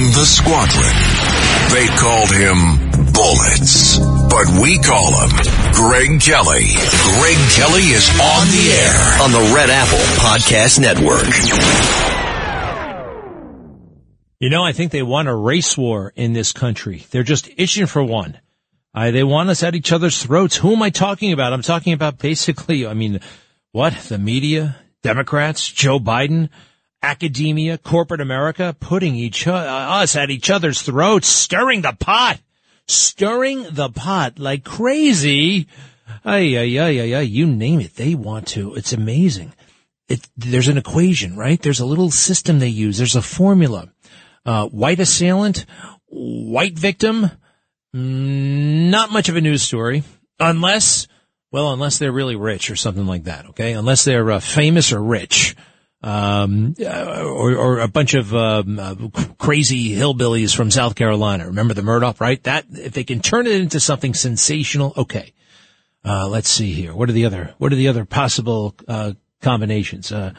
The squadron, they called him Bullets, but we call him Greg Kelly. Greg Kelly is on the air on the Red Apple Podcast Network. You know, I think they want a race war in this country. They're just itching for one. Uh, they want us at each other's throats. Who am I talking about? I'm talking about basically, I mean, what? The media, Democrats, Joe Biden, academia, corporate America, putting each uh, us at each other's throats, stirring the pot, stirring the pot like crazy. Ay, ay, ay, ay, ay, you name it. They want to. It's amazing. It, there's an equation, right? There's a little system they use. There's a formula. Uh, white assailant, white victim, not much of a news story unless, well, unless they're really rich or something like that. Okay. Unless they're uh, famous or rich um, uh, or, or, a bunch of um, uh, crazy hillbillies from South Carolina. Remember the Murdaugh, right? That if they can turn it into something sensational, okay. Uh, let's see here. What are the other? What are the other possible uh, combinations? Uh,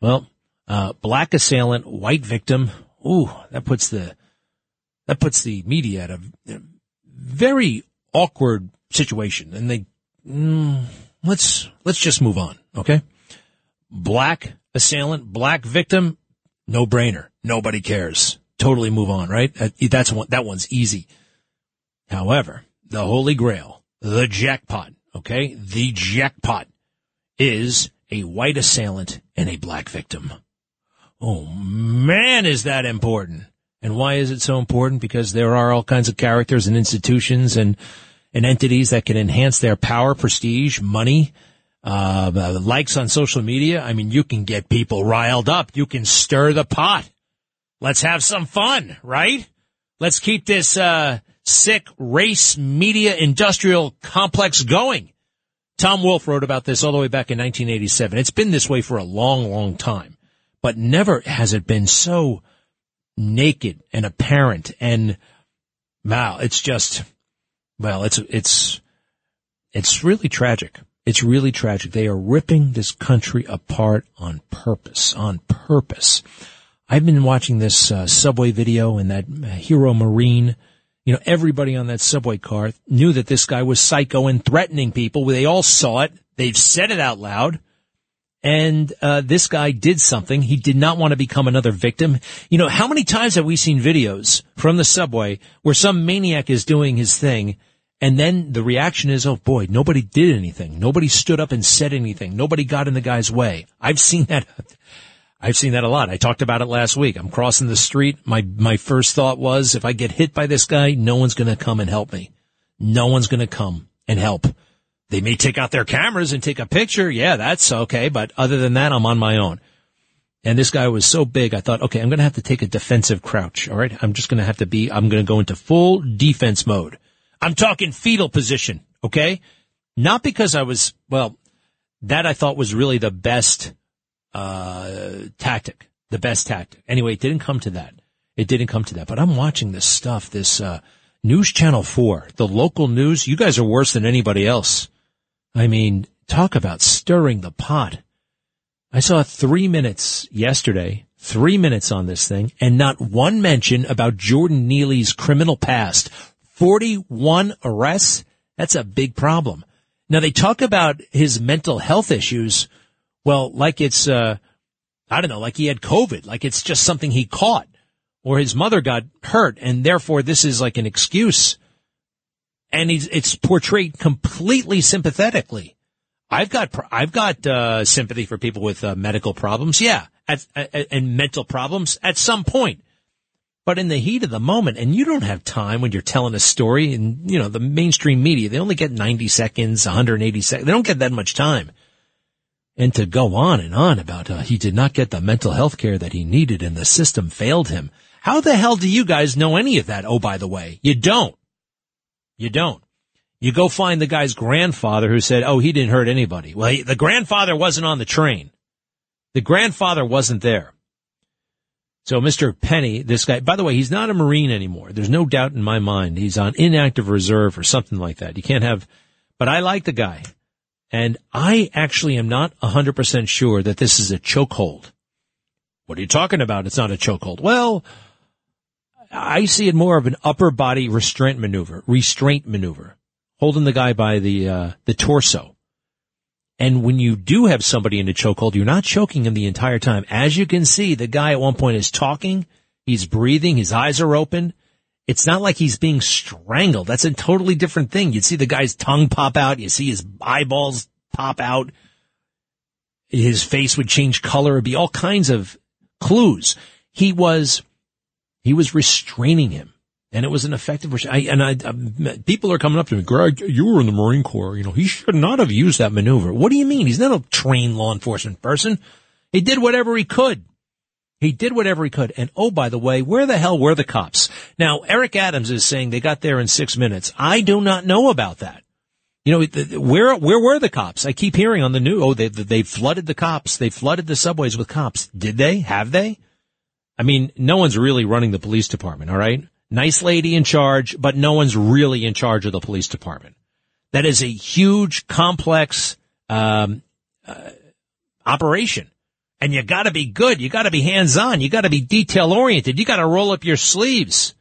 well, uh, black assailant, white victim. Ooh, that puts the that puts the media at a very awkward situation, and they mm, let's let's just move on, okay? Black assailant, black victim, no brainer. Nobody cares. Totally move on, right? Uh, that's one, that one's easy. However, the holy grail, the jackpot, okay? The jackpot is a white assailant and a black victim. Oh man, is that important. And why is it so important? Because there are all kinds of characters and institutions and, and entities that can enhance their power, prestige, money, uh, likes on social media. I mean, you can get people riled up. You can stir the pot. Let's have some fun, right? Let's keep this, uh, sick race media industrial complex going. Tom Wolfe wrote about this all the way back in 1987. It's been this way for a long, long time, but never has it been so naked and apparent and wow, it's just, well, it's, it's, it's really tragic. It's really tragic. They are ripping this country apart on purpose, on purpose. I've been watching this uh, subway video and that hero Marine. You know, everybody on that subway car knew that this guy was psycho and threatening people. They all saw it. They've said it out loud. And uh, this guy did something. He did not want to become another victim. You know, how many times have we seen videos from the subway where some maniac is doing his thing and then the reaction is, oh boy, nobody did anything. Nobody stood up and said anything. Nobody got in the guy's way. I've seen that. I've seen that a lot. I talked about it last week. I'm crossing the street. My, my first thought was, if I get hit by this guy, no one's going to come and help me. No one's going to come and help. They may take out their cameras and take a picture. Yeah, that's okay. But other than that, I'm on my own. And this guy was so big, I thought, okay, I'm going to have to take a defensive crouch. All right. I'm just going to have to be, I'm going to go into full defense mode. I'm talking fetal position, okay? Not because I was, well, that I thought was really the best, uh, tactic, the best tactic. Anyway, it didn't come to that. It didn't come to that, but I'm watching this stuff, this, uh, News Channel 4, the local news. You guys are worse than anybody else. I mean, talk about stirring the pot. I saw three minutes yesterday, three minutes on this thing, and not one mention about Jordan Neely's criminal past 41 arrests. That's a big problem. Now they talk about his mental health issues. Well, like it's, uh, I don't know, like he had COVID, like it's just something he caught or his mother got hurt and therefore this is like an excuse. And he's, it's portrayed completely sympathetically. I've got, I've got, uh, sympathy for people with uh, medical problems. Yeah. At, at, and mental problems at some point. But in the heat of the moment, and you don't have time when you're telling a story and, you know, the mainstream media, they only get 90 seconds, 180 seconds. They don't get that much time. And to go on and on about uh, he did not get the mental health care that he needed and the system failed him. How the hell do you guys know any of that? Oh, by the way, you don't. You don't. You go find the guy's grandfather who said, oh, he didn't hurt anybody. Well, he, the grandfather wasn't on the train. The grandfather wasn't there. So Mr. Penny, this guy, by the way, he's not a Marine anymore. There's no doubt in my mind. He's on inactive reserve or something like that. You can't have, but I like the guy. And I actually am not 100% sure that this is a chokehold. What are you talking about? It's not a chokehold. Well, I see it more of an upper body restraint maneuver, restraint maneuver, holding the guy by the, uh, the torso. And when you do have somebody in a chokehold, you're not choking him the entire time. As you can see, the guy at one point is talking, he's breathing, his eyes are open. It's not like he's being strangled. That's a totally different thing. You'd see the guy's tongue pop out, you see his eyeballs pop out, his face would change color, it'd be all kinds of clues. He was, he was restraining him and it was an effective. I, and I, I, people are coming up to me, Greg, you were in the Marine Corps. You know, he should not have used that maneuver. What do you mean? He's not a trained law enforcement person. He did whatever he could. He did whatever he could. And oh, by the way, where the hell were the cops? Now, Eric Adams is saying they got there in six minutes. I do not know about that. You know, where, where were the cops? I keep hearing on the news, oh, they, they flooded the cops. They flooded the subways with cops. Did they? Have they? I mean, no one's really running the police department, all right? Nice lady in charge, but no one's really in charge of the police department. That is a huge, complex um, uh, operation, and you got to be good. You got to be hands on. You got to be detail oriented. You got to roll up your sleeves.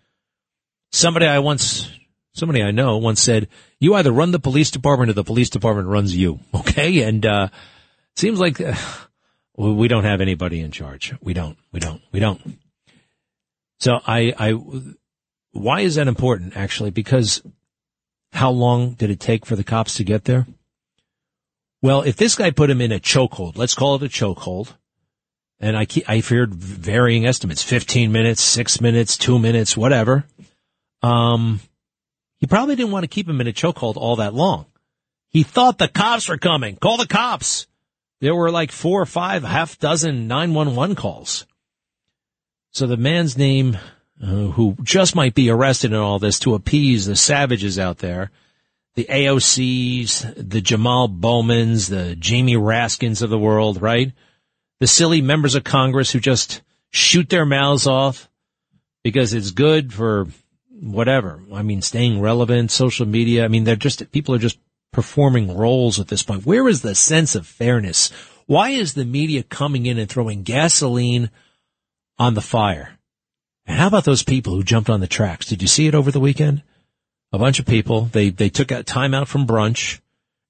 Somebody I once, somebody I know once said, "You either run the police department or the police department runs you." Okay, and uh, seems like uh, we don't have anybody in charge. We don't. We don't. We don't. So I, I, why is that important, actually? Because how long did it take for the cops to get there? Well, if this guy put him in a chokehold, let's call it a chokehold, and I I've heard varying estimates, 15 minutes, 6 minutes, 2 minutes, whatever. Um, he probably didn't want to keep him in a chokehold all that long. He thought the cops were coming. Call the cops. There were like four or five, half dozen 911 calls. So the man's name, uh, who just might be arrested in all this to appease the savages out there. The AOCs, the Jamal Bowmans, the Jamie Raskins of the world, right? The silly members of Congress who just shoot their mouths off because it's good for whatever. I mean, staying relevant, social media. I mean, they're just, people are just performing roles at this point. Where is the sense of fairness? Why is the media coming in and throwing gasoline on the fire? And how about those people who jumped on the tracks? Did you see it over the weekend? A bunch of people, they, they took a time out from brunch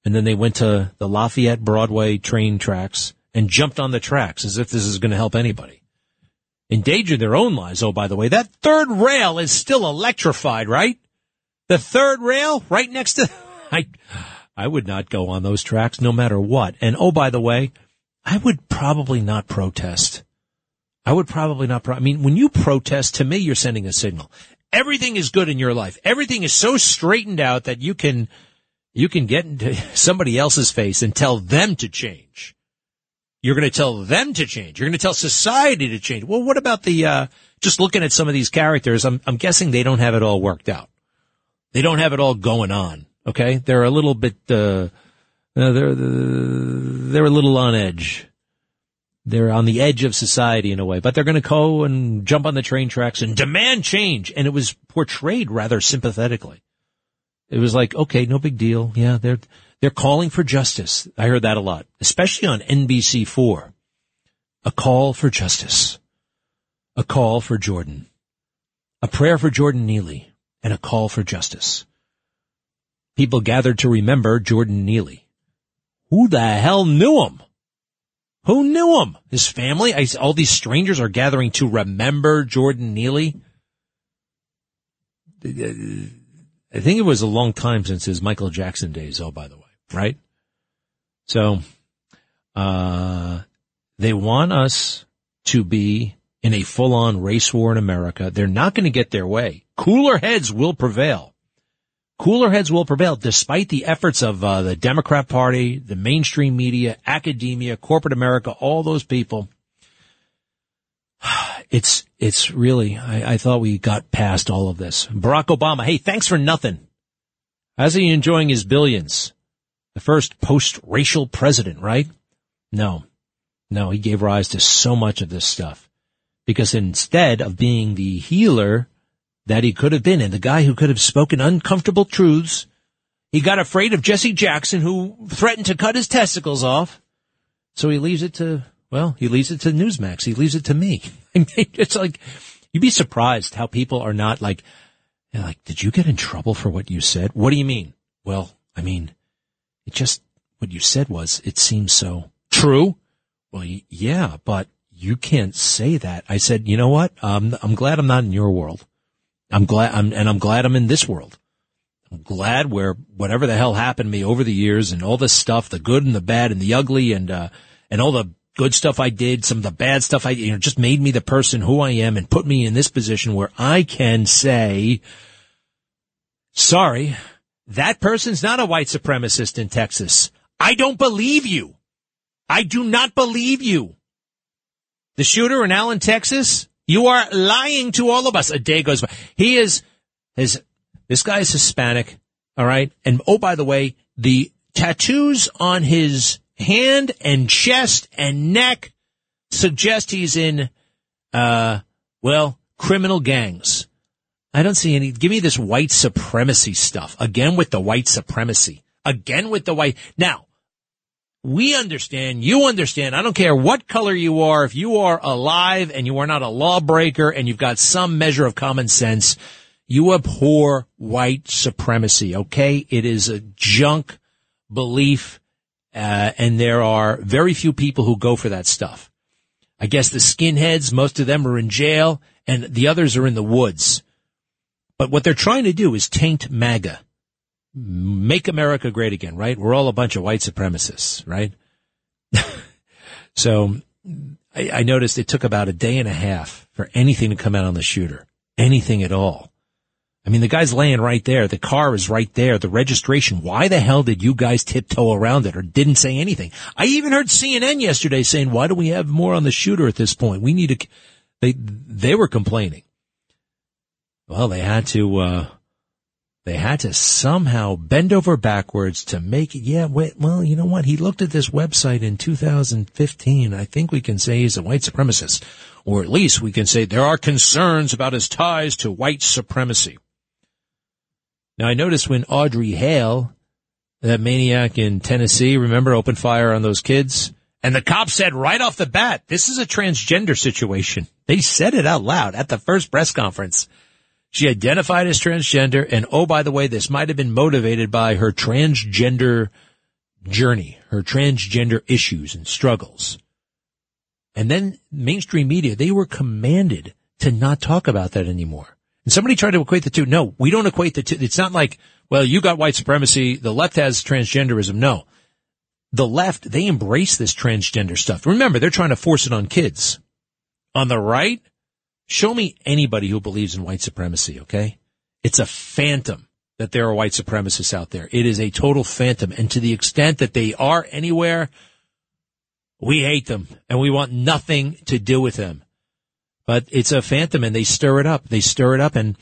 and then they went to the Lafayette Broadway train tracks and jumped on the tracks as if this is going to help anybody. Endanger their own lives. Oh, by the way, that third rail is still electrified, right? The third rail right next to, I, I would not go on those tracks no matter what. And oh, by the way, I would probably not protest. I would probably not. Pro- I mean, when you protest, to me, you're sending a signal. Everything is good in your life. Everything is so straightened out that you can, you can get into somebody else's face and tell them to change. You're going to tell them to change. You're going to tell society to change. Well, what about the, uh, just looking at some of these characters, I'm, I'm guessing they don't have it all worked out. They don't have it all going on. Okay. They're a little bit, uh, uh they're, they're a little on edge they're on the edge of society in a way, but they're going to go and jump on the train tracks and demand change. And it was portrayed rather sympathetically. It was like, okay, no big deal. Yeah, they're, they're calling for justice. I heard that a lot, especially on NBC4. A call for justice. A call for Jordan. A prayer for Jordan Neely and a call for justice. People gathered to remember Jordan Neely. Who the hell knew him? Who knew him? His family? I, all these strangers are gathering to remember Jordan Neely. I think it was a long time since his Michael Jackson days. Oh, by the way, right? So, uh, they want us to be in a full-on race war in America. They're not going to get their way. Cooler heads will prevail cooler heads will prevail despite the efforts of uh, the Democrat Party, the mainstream media, academia, corporate America, all those people. It's it's really, I, I thought we got past all of this. Barack Obama, hey, thanks for nothing. How's he enjoying his billions? The first post-racial president, right? No, no, he gave rise to so much of this stuff because instead of being the healer that he could have been and the guy who could have spoken uncomfortable truths, he got afraid of Jesse Jackson who threatened to cut his testicles off. So he leaves it to, well, he leaves it to Newsmax. He leaves it to me. I mean, it's like, you'd be surprised how people are not like, like, did you get in trouble for what you said? What do you mean? Well, I mean, it just, what you said was, it seems so true. Well, yeah, but you can't say that. I said, you know what? Um, I'm glad I'm not in your world. I'm glad, I'm, and I'm glad I'm in this world. I'm glad where whatever the hell happened to me over the years and all this stuff, the good and the bad and the ugly and, uh, and all the good stuff I did, some of the bad stuff I, you know, just made me the person who I am and put me in this position where I can say, sorry, that person's not a white supremacist in Texas. I don't believe you. I do not believe you. The shooter in Allen, Texas, you are lying to all of us. A day goes by. He is, his, this guy is Hispanic. All right. And oh, by the way, the tattoos on his hand and chest and neck suggest he's in, uh, well, criminal gangs. I don't see any, give me this white supremacy stuff. Again with the white supremacy. Again with the white. Now, we understand, you understand, I don't care what color you are, if you are alive and you are not a lawbreaker and you've got some measure of common sense, you abhor white supremacy, okay? It is a junk belief, uh, and there are very few people who go for that stuff. I guess the skinheads, most of them are in jail, and the others are in the woods. But what they're trying to do is taint MAGA make America great again, right? We're all a bunch of white supremacists, right? so I, I, noticed it took about a day and a half for anything to come out on the shooter. Anything at all. I mean, the guy's laying right there. The car is right there. The registration. Why the hell did you guys tiptoe around it or didn't say anything? I even heard CNN yesterday saying, why do we have more on the shooter at this point? We need to, they, they were complaining. Well, they had to, uh, they had to somehow bend over backwards to make it. Yeah, wait, well, you know what? He looked at this website in 2015. I think we can say he's a white supremacist, or at least we can say there are concerns about his ties to white supremacy. Now, I noticed when Audrey Hale, that maniac in Tennessee, remember, opened fire on those kids? And the cop said right off the bat, this is a transgender situation. They said it out loud at the first press conference. She identified as transgender, and oh, by the way, this might have been motivated by her transgender journey, her transgender issues and struggles. And then mainstream media, they were commanded to not talk about that anymore. And somebody tried to equate the two. No, we don't equate the two. It's not like, well, you got white supremacy, the left has transgenderism. No. The left, they embrace this transgender stuff. Remember, they're trying to force it on kids. On the right, Show me anybody who believes in white supremacy, okay? It's a phantom that there are white supremacists out there. It is a total phantom. And to the extent that they are anywhere, we hate them and we want nothing to do with them. But it's a phantom and they stir it up. They stir it up and,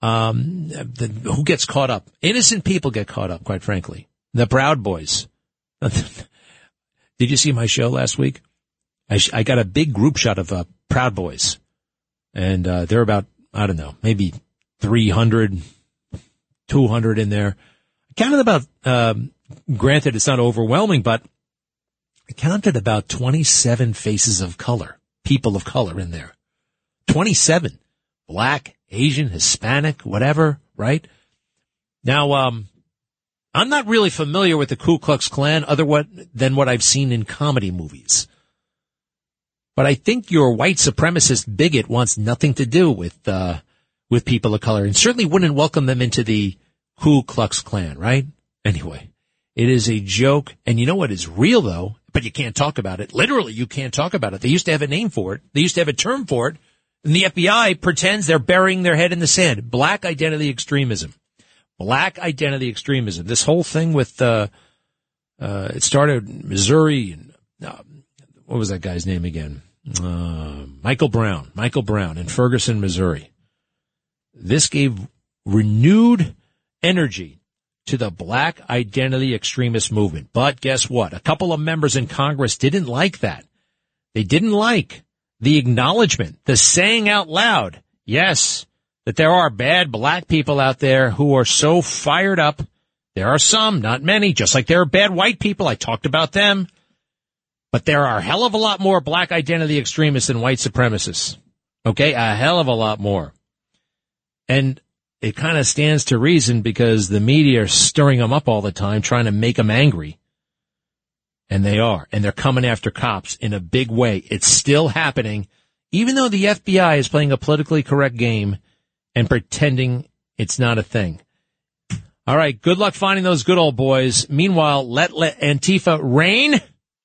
um, the, who gets caught up? Innocent people get caught up, quite frankly. The Proud Boys. Did you see my show last week? I, sh- I got a big group shot of uh, Proud Boys and uh, they're about I don't know maybe 300, 200 in there. I counted about. Um, granted, it's not overwhelming, but I counted about twenty seven faces of color, people of color in there. Twenty seven, black, Asian, Hispanic, whatever. Right now, um, I'm not really familiar with the Ku Klux Klan other than what I've seen in comedy movies. But I think your white supremacist bigot wants nothing to do with, uh, with people of color and certainly wouldn't welcome them into the Ku Klux Klan, right? Anyway, it is a joke. And you know what is real though, but you can't talk about it. Literally, you can't talk about it. They used to have a name for it. They used to have a term for it. And the FBI pretends they're burying their head in the sand. Black identity extremism. Black identity extremism. This whole thing with, uh, uh, it started in Missouri and, uh, what was that guy's name again? Uh, Michael Brown, Michael Brown in Ferguson, Missouri. This gave renewed energy to the black identity extremist movement. But guess what? A couple of members in Congress didn't like that. They didn't like the acknowledgement, the saying out loud, yes, that there are bad black people out there who are so fired up. There are some, not many, just like there are bad white people. I talked about them. But there are a hell of a lot more black identity extremists than white supremacists. Okay? A hell of a lot more. And it kind of stands to reason because the media are stirring them up all the time, trying to make them angry. And they are. And they're coming after cops in a big way. It's still happening, even though the FBI is playing a politically correct game and pretending it's not a thing. All right. Good luck finding those good old boys. Meanwhile, let, let Antifa reign.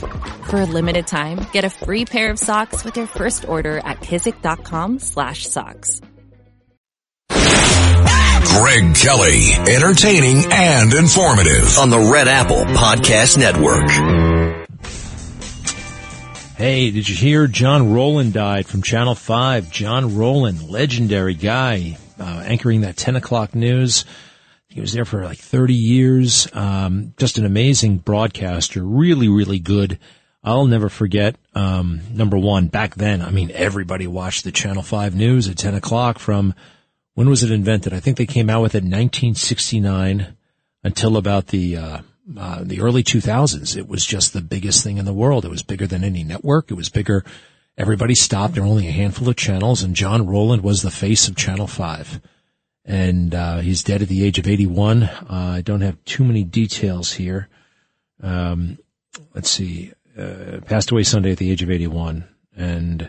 For a limited time, get a free pair of socks with your first order at kizik.com slash socks. Greg Kelly, entertaining and informative. on the Red Apple Podcast Network. Hey, did you hear John Roland died from Channel 5? John Roland, legendary guy, uh, anchoring that 10 o'clock news. He was there for like 30 years. Um, just an amazing broadcaster. Really, really good. I'll never forget, um, number one, back then, I mean, everybody watched the Channel 5 news at 10 o'clock from, when was it invented? I think they came out with it in 1969 until about the, uh, uh, the early 2000s. It was just the biggest thing in the world. It was bigger than any network. It was bigger. Everybody stopped. There were only a handful of channels and John Roland was the face of Channel 5 and uh, he's dead at the age of 81. Uh, I don't have too many details here. Um, let's see. Uh, passed away Sunday at the age of 81, and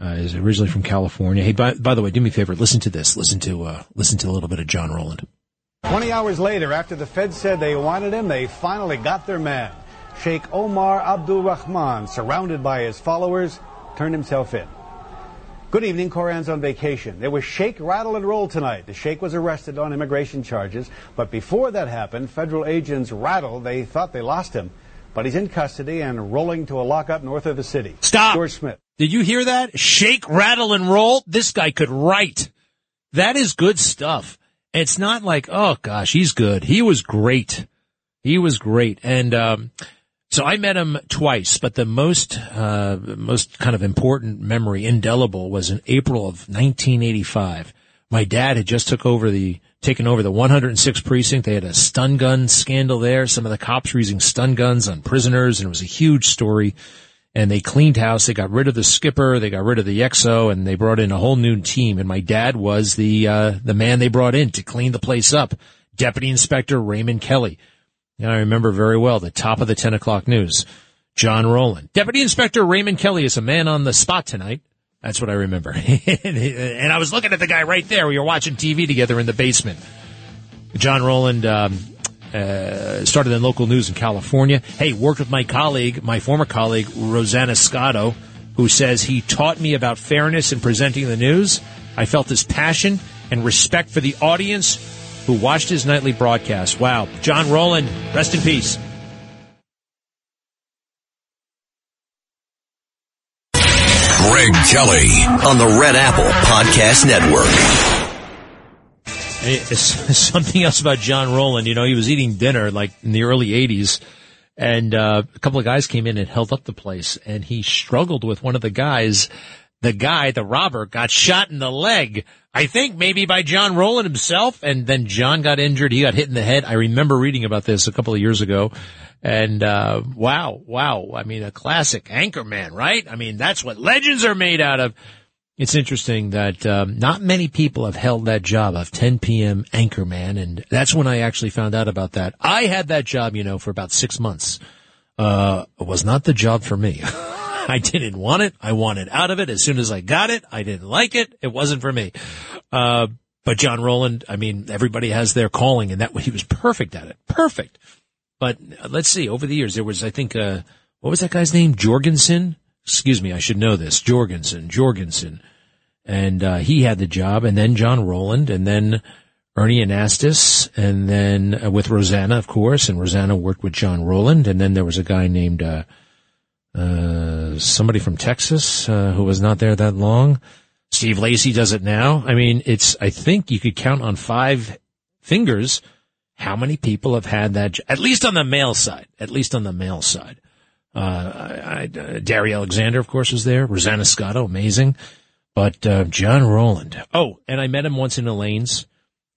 uh, is originally from California. Hey, by, by the way, do me a favor. Listen to this. Listen to uh, listen to a little bit of John Roland. 20 hours later, after the Fed said they wanted him, they finally got their man. Sheikh Omar Abdul Rahman, surrounded by his followers, turned himself in. Good evening, Koran's on vacation. There was shake, Rattle and Roll tonight. The Sheikh was arrested on immigration charges, but before that happened, federal agents Rattle, they thought they lost him, but he's in custody and rolling to a lockup north of the city. Stop. George Smith. Did you hear that? Shake, rattle, and roll. This guy could write. That is good stuff. It's not like, oh gosh, he's good. He was great. He was great. And, um, so I met him twice, but the most, uh, most kind of important memory, indelible, was in April of 1985. My dad had just took over the, taken over the 106 precinct. They had a stun gun scandal there. Some of the cops were using stun guns on prisoners and it was a huge story. And they cleaned house. They got rid of the skipper. They got rid of the exo, and they brought in a whole new team. And my dad was the, uh, the man they brought in to clean the place up. Deputy Inspector Raymond Kelly. And I remember very well the top of the 10 o'clock news. John Roland. Deputy Inspector Raymond Kelly is a man on the spot tonight. That's what I remember. and I was looking at the guy right there. We were watching TV together in the basement. John Roland, um, uh, started in local news in California. Hey, worked with my colleague, my former colleague, Rosanna Scotto, who says he taught me about fairness in presenting the news. I felt his passion and respect for the audience who watched his nightly broadcast. Wow. John Roland, rest in peace. Greg Kelly. on the Red Apple Podcast Network. It's, something else about John Roland. You know, he was eating dinner like in the early 80s and uh, a couple of guys came in and held up the place and he struggled with one of the guys. The guy, the robber, got shot in the leg. I think maybe by John Roland himself. And then John got injured. He got hit in the head. I remember reading about this a couple of years ago. And, uh, wow, wow. I mean, a classic anchorman, right? I mean, that's what legends are made out of. It's interesting that um, not many people have held that job of 10 p.m. anchorman, and that's when I actually found out about that. I had that job, you know, for about six months. Uh, was not the job for me. I didn't want it. I wanted out of it. As soon as I got it, I didn't like it. It wasn't for me. Uh, but John Roland, I mean, everybody has their calling and that he was perfect at it. Perfect. But uh, let's see, over the years, there was, I think, uh, what was that guy's name? Jorgensen? Excuse me, I should know this. Jorgensen, Jorgensen. And, uh, he had the job and then John Roland and then Ernie Anastos and then uh, with Rosanna, of course, and Rosanna worked with John Roland. And then there was a guy named, uh, somebody from Texas, uh, who was not there that long. Steve Lacy does it now. I mean, it's, I think you could count on five fingers how many people have had that, at least on the male side, at least on the male side. Uh, I, I, uh, Alexander, of course, was there. Rosanna Scotto, amazing. But, uh, John Roland. Oh, and I met him once in Elaine's.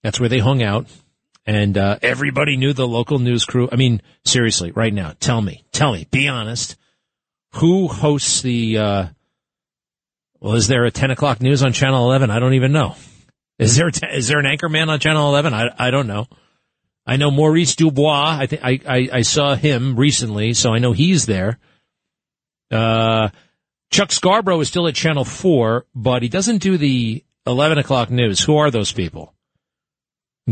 That's where they hung out. And, uh, everybody knew the local news crew. I mean, seriously, right now, tell me, tell me, be honest. Who hosts the, uh, well, is there a 10 o'clock news on Channel 11? I don't even know. Is there, there an anchor man on Channel 11? I, I don't know. I know Maurice Dubois. I think I, I, saw him recently, so I know he's there. Uh, Chuck Scarborough is still at Channel 4, but he doesn't do the 11 o'clock news. Who are those people?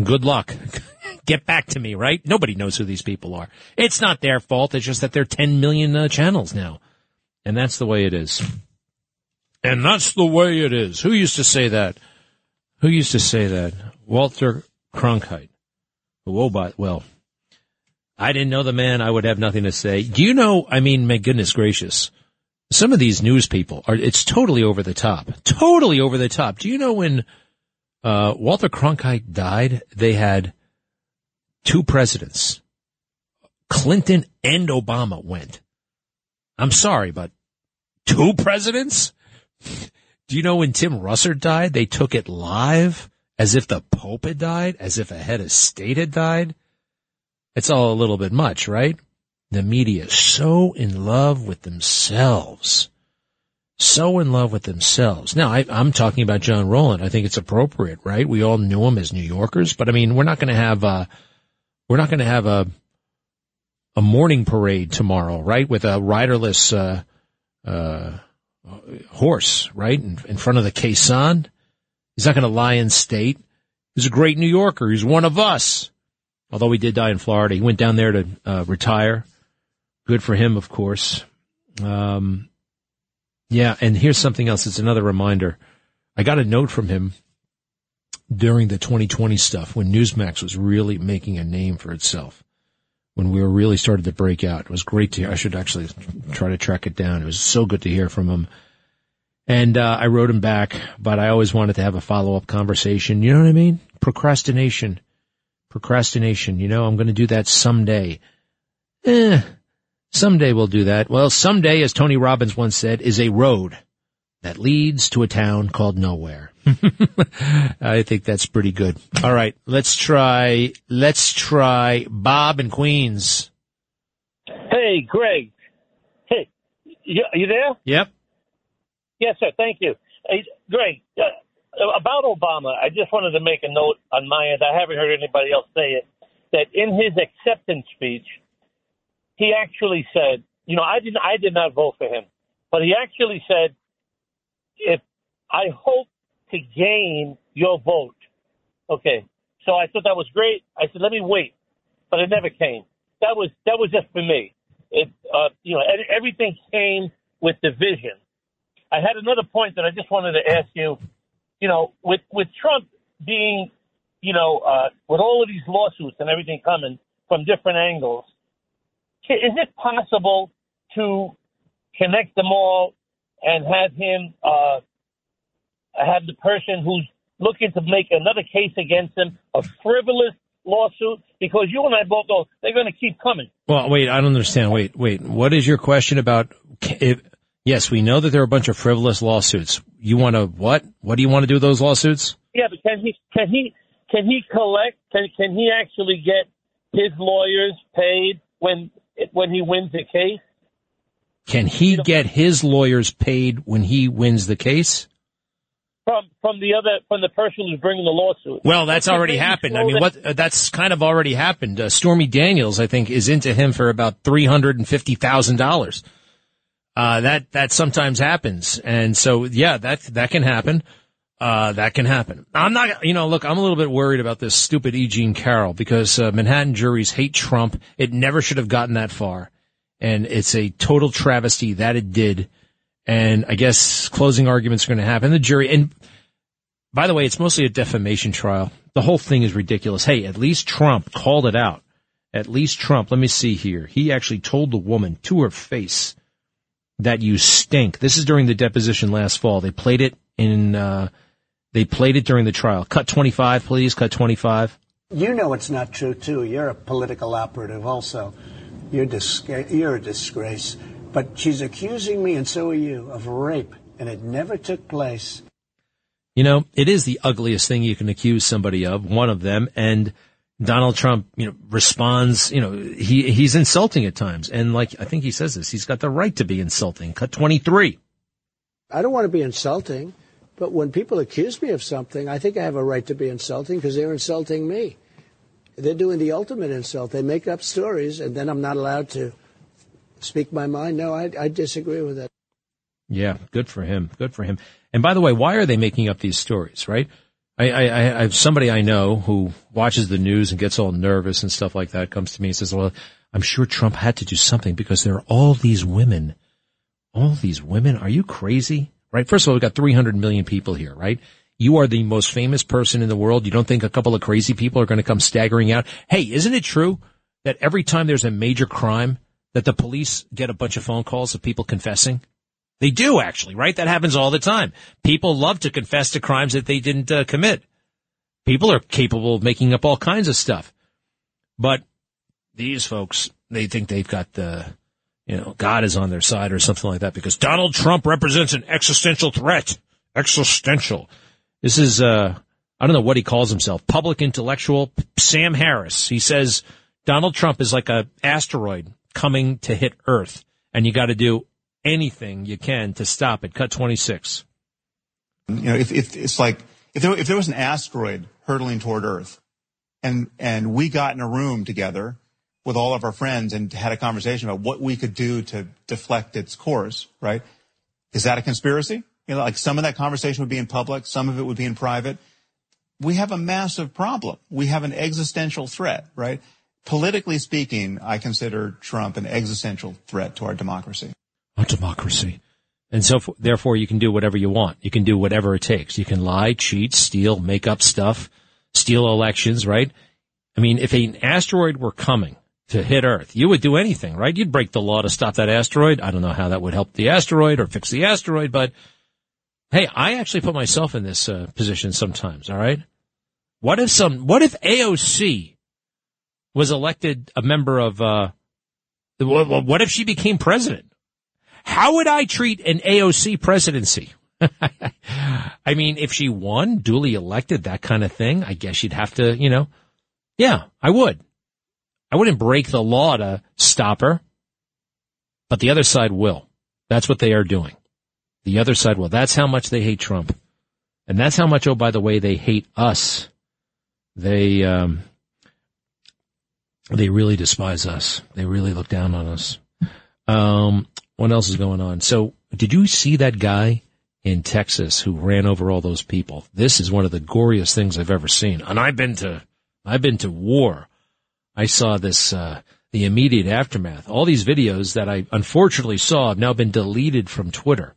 Good luck. Get back to me, right? Nobody knows who these people are. It's not their fault. It's just that there are 10 million uh, channels now. And that's the way it is. And that's the way it is. Who used to say that? Who used to say that? Walter Cronkite. Wobot. Well, I didn't know the man. I would have nothing to say. Do you know? I mean, my goodness gracious. Some of these news people are, it's totally over the top. Totally over the top. Do you know when, uh, Walter Cronkite died, they had two presidents. Clinton and Obama went. I'm sorry, but two presidents? Do you know when Tim Russert died, they took it live as if the Pope had died, as if a head of state had died? It's all a little bit much, right? The media is so in love with themselves. So in love with themselves. Now, I, am talking about John Roland. I think it's appropriate, right? We all knew him as New Yorkers, but I mean, we're not going to have, uh, we're not going to have a, a morning parade tomorrow, right? With a riderless, uh, uh, horse, right? In, in front of the caisson. He's not going to lie in state. He's a great New Yorker. He's one of us. Although he did die in Florida. He went down there to uh, retire. Good for him, of course. Um, yeah, and here's something else. It's another reminder. I got a note from him during the 2020 stuff when Newsmax was really making a name for itself. When we were really started to break out. It was great to hear. I should actually try to track it down. It was so good to hear from him. And uh, I wrote him back, but I always wanted to have a follow up conversation. You know what I mean? Procrastination. Procrastination. You know, I'm going to do that someday. Eh, someday we'll do that. Well, someday, as Tony Robbins once said, is a road that leads to a town called nowhere. I think that's pretty good. All right, let's try, let's try Bob in Queens. Hey, Greg. Hey, you, you there? Yep. Yes, sir. Thank you. Hey, Greg, uh, about Obama, I just wanted to make a note on my end. I haven't heard anybody else say it. That in his acceptance speech, he actually said, "You know, I didn't, I did not vote for him, but he actually said, if I hope to gain your vote." Okay, so I thought that was great. I said, "Let me wait," but it never came. That was that was just for me. It, uh, you know, everything came with division I had another point that I just wanted to ask you. You know, with with Trump being, you know, uh, with all of these lawsuits and everything coming from different angles, is it possible to connect them all and have him uh, have the person who's looking to make another case against him a frivolous lawsuit? Because you and I both know they're going to keep coming. Well, wait, I don't understand. Wait, wait. What is your question about? If, Yes, we know that there are a bunch of frivolous lawsuits. You want to what? What do you want to do with those lawsuits? Yeah, but can he can he can he collect? Can can he actually get his lawyers paid when when he wins the case? Can he get his lawyers paid when he wins the case? From from the other from the person who's bringing the lawsuit. Well, that's already happened. I mean, what uh, that's kind of already happened. Uh, Stormy Daniels, I think, is into him for about three hundred and fifty thousand dollars. Uh, that, that sometimes happens. And so, yeah, that, that can happen. Uh, that can happen. I'm not, you know, look, I'm a little bit worried about this stupid E. Jean Carroll because, uh, Manhattan juries hate Trump. It never should have gotten that far. And it's a total travesty that it did. And I guess closing arguments are going to happen. The jury, and by the way, it's mostly a defamation trial. The whole thing is ridiculous. Hey, at least Trump called it out. At least Trump, let me see here. He actually told the woman to her face that you stink. This is during the deposition last fall. They played it in, uh, they played it during the trial. Cut 25, please. Cut 25. You know it's not true, too. You're a political operative also. You're, disgra- you're a disgrace. But she's accusing me, and so are you, of rape, and it never took place. You know, it is the ugliest thing you can accuse somebody of, one of them, and Donald Trump, you know, responds, you know, he, he's insulting at times. And like, I think he says this, he's got the right to be insulting. Cut 23. I don't want to be insulting, but when people accuse me of something, I think I have a right to be insulting because they're insulting me. They're doing the ultimate insult. They make up stories, and then I'm not allowed to speak my mind. No, I, I disagree with that. Yeah, good for him. Good for him. And by the way, why are they making up these stories, right? I, I, I have somebody I know who watches the news and gets all nervous and stuff like that comes to me and says, well, I'm sure Trump had to do something because there are all these women. All these women? Are you crazy? Right? First of all, we've got 300 million people here, right? You are the most famous person in the world. You don't think a couple of crazy people are going to come staggering out? Hey, isn't it true that every time there's a major crime that the police get a bunch of phone calls of people confessing? They do actually, right? That happens all the time. People love to confess to crimes that they didn't uh, commit. People are capable of making up all kinds of stuff. But these folks, they think they've got the, you know, God is on their side or something like that because Donald Trump represents an existential threat. Existential. This is, uh, I don't know what he calls himself. Public intellectual Sam Harris. He says Donald Trump is like a asteroid coming to hit Earth and you got to do anything you can to stop it. Cut 26. You know, if, if it's like, if there, if there was an asteroid hurtling toward Earth and, and we got in a room together with all of our friends and had a conversation about what we could do to deflect its course, right? Is that a conspiracy? You know, like some of that conversation would be in public, some of it would be in private. We have a massive problem. We have an existential threat, right? Politically speaking, I consider Trump an existential threat to our democracy. Our democracy. And so, therefore, you can do whatever you want. You can do whatever it takes. You can lie, cheat, steal, make up stuff, steal elections, right? I mean, if an asteroid were coming to hit Earth, you would do anything, right? You'd break the law to stop that asteroid. I don't know how that would help the asteroid or fix the asteroid, but hey, I actually put myself in this uh, position sometimes, all right? What if some, what if AOC was elected a member of, uh, what if she became president? How would I treat an AOC presidency? I mean, if she won, duly elected, that kind of thing, I guess you'd have to, you know, yeah, I would. I wouldn't break the law to stop her, but the other side will. That's what they are doing. The other side will. That's how much they hate Trump. And that's how much, oh, by the way, they hate us. They, um, they really despise us. They really look down on us. Um, what else is going on? So did you see that guy in Texas who ran over all those people? This is one of the goriest things I've ever seen. And I've been to, I've been to war. I saw this, uh, the immediate aftermath. All these videos that I unfortunately saw have now been deleted from Twitter.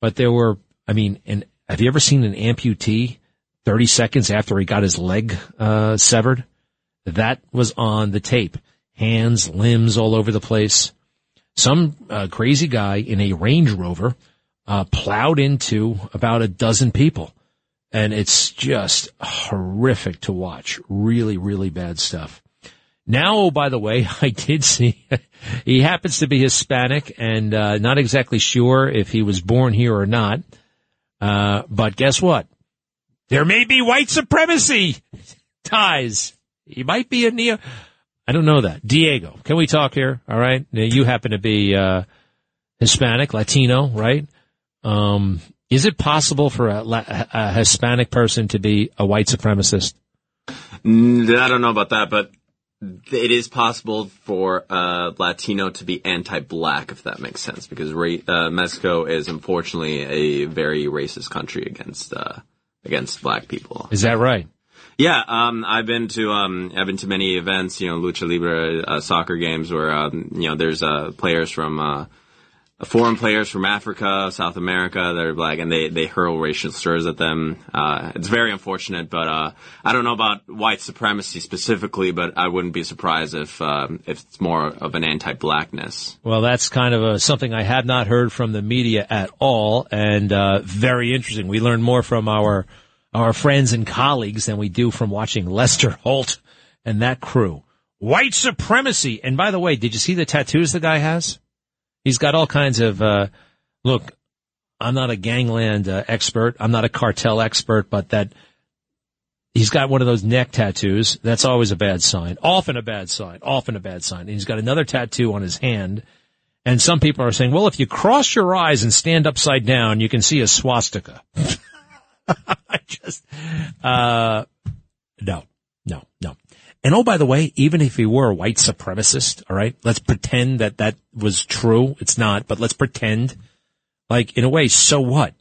But there were, I mean, and have you ever seen an amputee 30 seconds after he got his leg, uh, severed? That was on the tape. Hands, limbs all over the place some uh, crazy guy in a Range Rover uh, plowed into about a dozen people. And it's just horrific to watch. Really, really bad stuff. Now, oh, by the way, I did see he happens to be Hispanic and uh, not exactly sure if he was born here or not. Uh, but guess what? There may be white supremacy ties. He might be a neo. I don't know that. Diego, can we talk here? All right. Now, you happen to be, uh, Hispanic, Latino, right? Um, is it possible for a, a, Hispanic person to be a white supremacist? Mm, I don't know about that, but it is possible for a Latino to be anti-black, if that makes sense, because uh, Mexico is unfortunately a very racist country against uh, against black people. Is that right? Yeah, um, I've been to um, I've been to many events, you know, lucha libre uh, soccer games where um, you know there's uh, players from uh, foreign players from Africa, South America that are black, and they, they hurl racial slurs at them. Uh, it's very unfortunate, but uh, I don't know about white supremacy specifically, but I wouldn't be surprised if um, if it's more of an anti-blackness. Well, that's kind of a, something I had not heard from the media at all, and uh, very interesting. We learn more from our our friends and colleagues than we do from watching Lester Holt and that crew. White supremacy. And by the way, did you see the tattoos the guy has? He's got all kinds of, uh, look, I'm not a gangland uh, expert. I'm not a cartel expert, but that he's got one of those neck tattoos. That's always a bad sign. Often a bad sign. Often a bad sign. And he's got another tattoo on his hand. And some people are saying, well, if you cross your eyes and stand upside down, you can see a swastika. I just, uh, no, no, no. And oh, by the way, even if he were a white supremacist, all right, let's pretend that that was true. It's not, but let's pretend like in a way, so what?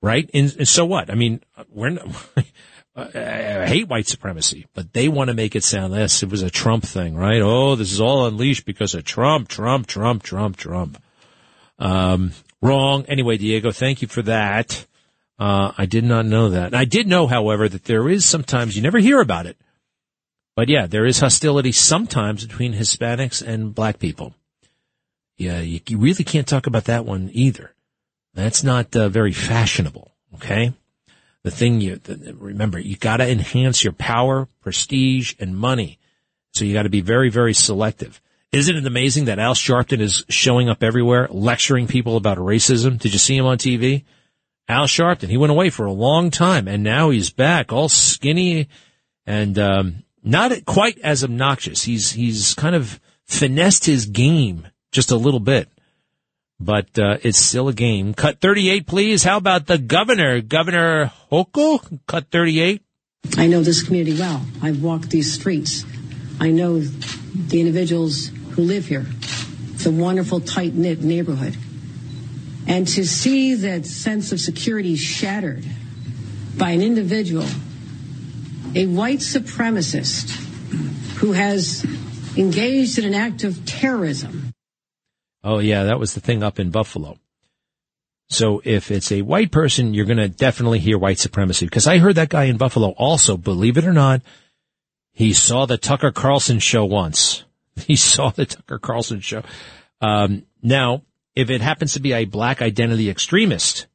Right? And, so what? I mean, we're, not, I hate white supremacy, but they want to make it sound this. It was a Trump thing, right? Oh, this is all unleashed because of Trump, Trump, Trump, Trump, Trump. Um, wrong. Anyway, Diego, thank you for that. Uh, I did not know that. And I did know, however, that there is sometimes you never hear about it. But yeah, there is hostility sometimes between Hispanics and black people. Yeah, you, you really can't talk about that one either. That's not uh, very fashionable. Okay. The thing you the, remember, you got to enhance your power, prestige, and money. So you got to be very, very selective. Isn't it amazing that Al Sharpton is showing up everywhere, lecturing people about racism? Did you see him on TV? Al Sharpton. He went away for a long time, and now he's back, all skinny and um, not quite as obnoxious. He's he's kind of finessed his game just a little bit, but uh, it's still a game. Cut thirty-eight, please. How about the governor, Governor Hochul? Cut thirty-eight. I know this community well. I've walked these streets. I know the individuals who live here. It's a wonderful, tight knit neighborhood. And to see that sense of security shattered by an individual, a white supremacist who has engaged in an act of terrorism. Oh, yeah, that was the thing up in Buffalo. So if it's a white person, you're going to definitely hear white supremacy. Because I heard that guy in Buffalo also, believe it or not, he saw the Tucker Carlson show once. He saw the Tucker Carlson show. Um, now, if it happens to be a black identity extremist,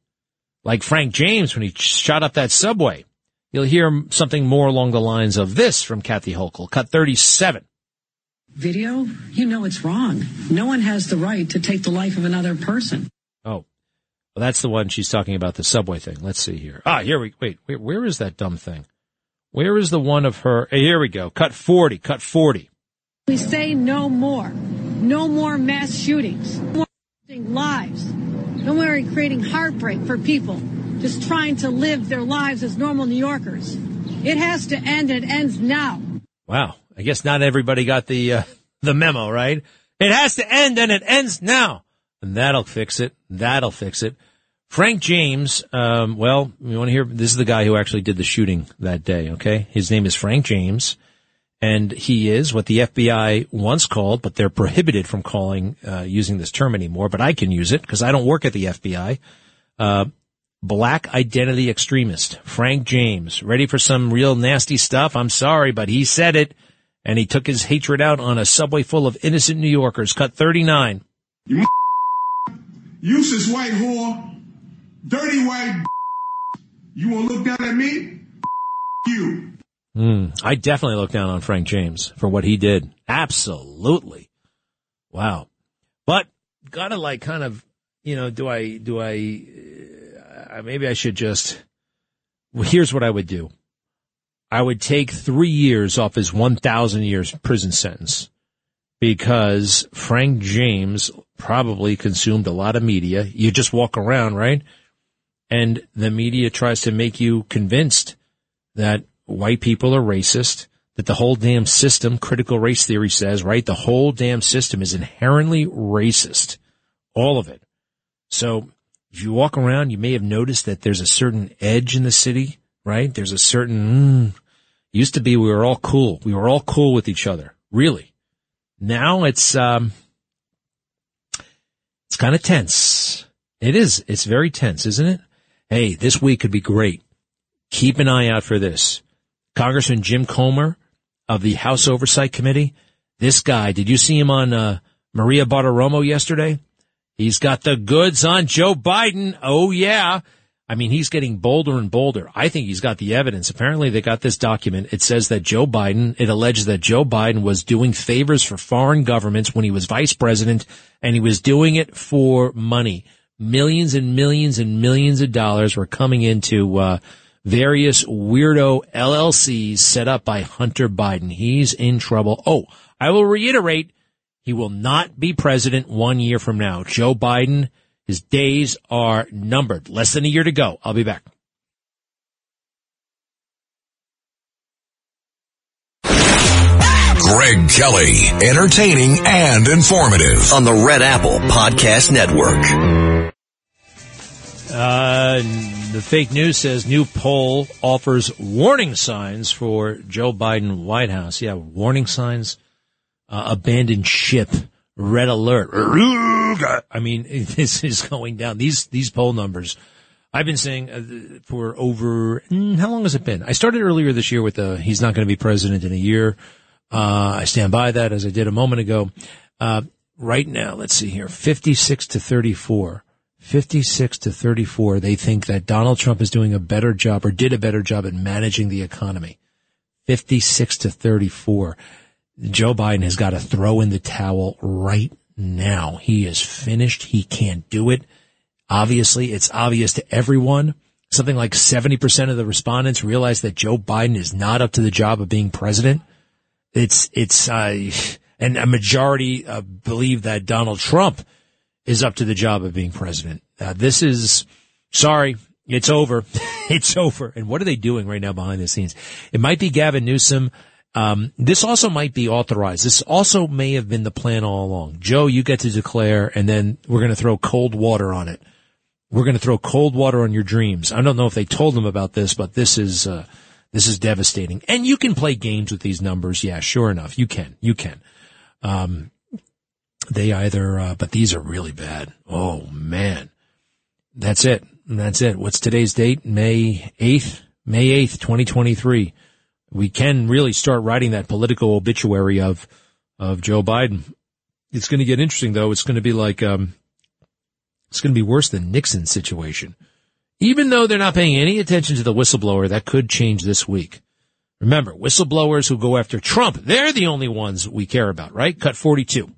like Frank James when he shot up that subway, you'll hear something more along the lines of this from Kathy Hochul, cut 37. Video, you know it's wrong. No one has the right to take the life of another person. Oh, well, that's the one she's talking about, the subway thing. Let's see here. Ah, here we, wait, wait, where is that dumb thing? Where is the one of her? Here we go. Cut 40, cut 40. We say no more. No more mass shootings. No lives. No more creating heartbreak for people just trying to live their lives as normal New Yorkers. It has to end and it ends now. Wow. I guess not everybody got the, uh, the memo, right? It has to end and it ends now. And that'll fix it. That'll fix it. Frank James, um, well, you want to hear, this is the guy who actually did the shooting that day, okay? His name is Frank James and he is what the FBI once called, but they're prohibited from calling uh, using this term anymore. But I can use it because I don't work at the FBI. Uh, black identity extremist Frank James, ready for some real nasty stuff. I'm sorry, but he said it, and he took his hatred out on a subway full of innocent New Yorkers. Cut 39. You useless white whore, dirty white. You want to look down at me? You. Mm, I definitely look down on Frank James for what he did. Absolutely. Wow. But gotta like kind of, you know, do I, do I, uh, maybe I should just, well, here's what I would do. I would take three years off his 1,000 years prison sentence because Frank James probably consumed a lot of media. You just walk around, right? And the media tries to make you convinced that white people are racist, that the whole damn system, critical race theory says, right? The whole damn system is inherently racist. All of it. So if you walk around, you may have noticed that there's a certain edge in the city, right? There's a certain, mm, used to be we were all cool. We were all cool with each other. Really. Now it's, um, it's kind of tense. It is. It's very tense, isn't it? Hey, this week could be great. Keep an eye out for this. Congressman Jim Comer of the House Oversight Committee. This guy, did you see him on uh, Maria Bartiromo yesterday? He's got the goods on Joe Biden. Oh yeah. I mean, he's getting bolder and bolder. I think he's got the evidence. Apparently they got this document. It says that Joe Biden, it alleges that Joe Biden was doing favors for foreign governments when he was vice president and he was doing it for money. Millions and millions and millions of dollars were coming into, uh, various weirdo LLCs set up by Hunter Biden. He's in trouble. Oh, I will reiterate, he will not be president one year from now. Joe Biden, his days are numbered. Less than a year to go. I'll be back. Greg Kelly, entertaining and informative on the Red Apple Podcast Network. Uh, the fake news says new poll offers warning signs for Joe Biden White House. Yeah, warning signs. Uh, abandoned ship. Red alert. I mean, this is going down. These these poll numbers. I've been saying uh, for over mm, how long has it been? I started earlier this year with the he's not going to be president in a year. Uh, I stand by that as I did a moment ago. Uh, right now, let's see here, fifty-six to thirty-four. 56 to 34, they think that Donald Trump is doing a better job or did a better job at managing the economy. 56 to 34. Joe Biden has got to throw in the towel right now. He is finished. He can't do it. Obviously, it's obvious to everyone. Something like 70% of the respondents realize that Joe Biden is not up to the job of being president. It's, it's, uh, and a majority uh, believe that Donald Trump is up to the job of being president. Uh, this is, sorry, it's over. it's over. And what are they doing right now behind the scenes? It might be Gavin Newsom. Um, this also might be authorized. This also may have been the plan all along. Joe, you get to declare, and then we're going to throw cold water on it. We're going to throw cold water on your dreams. I don't know if they told them about this, but this is uh, this is devastating. And you can play games with these numbers. Yeah, sure enough, you can. You can. Um, they either, uh, but these are really bad. Oh man. That's it. That's it. What's today's date? May 8th? May 8th, 2023. We can really start writing that political obituary of, of Joe Biden. It's going to get interesting though. It's going to be like, um, it's going to be worse than Nixon's situation. Even though they're not paying any attention to the whistleblower, that could change this week. Remember, whistleblowers who go after Trump, they're the only ones we care about, right? Cut 42.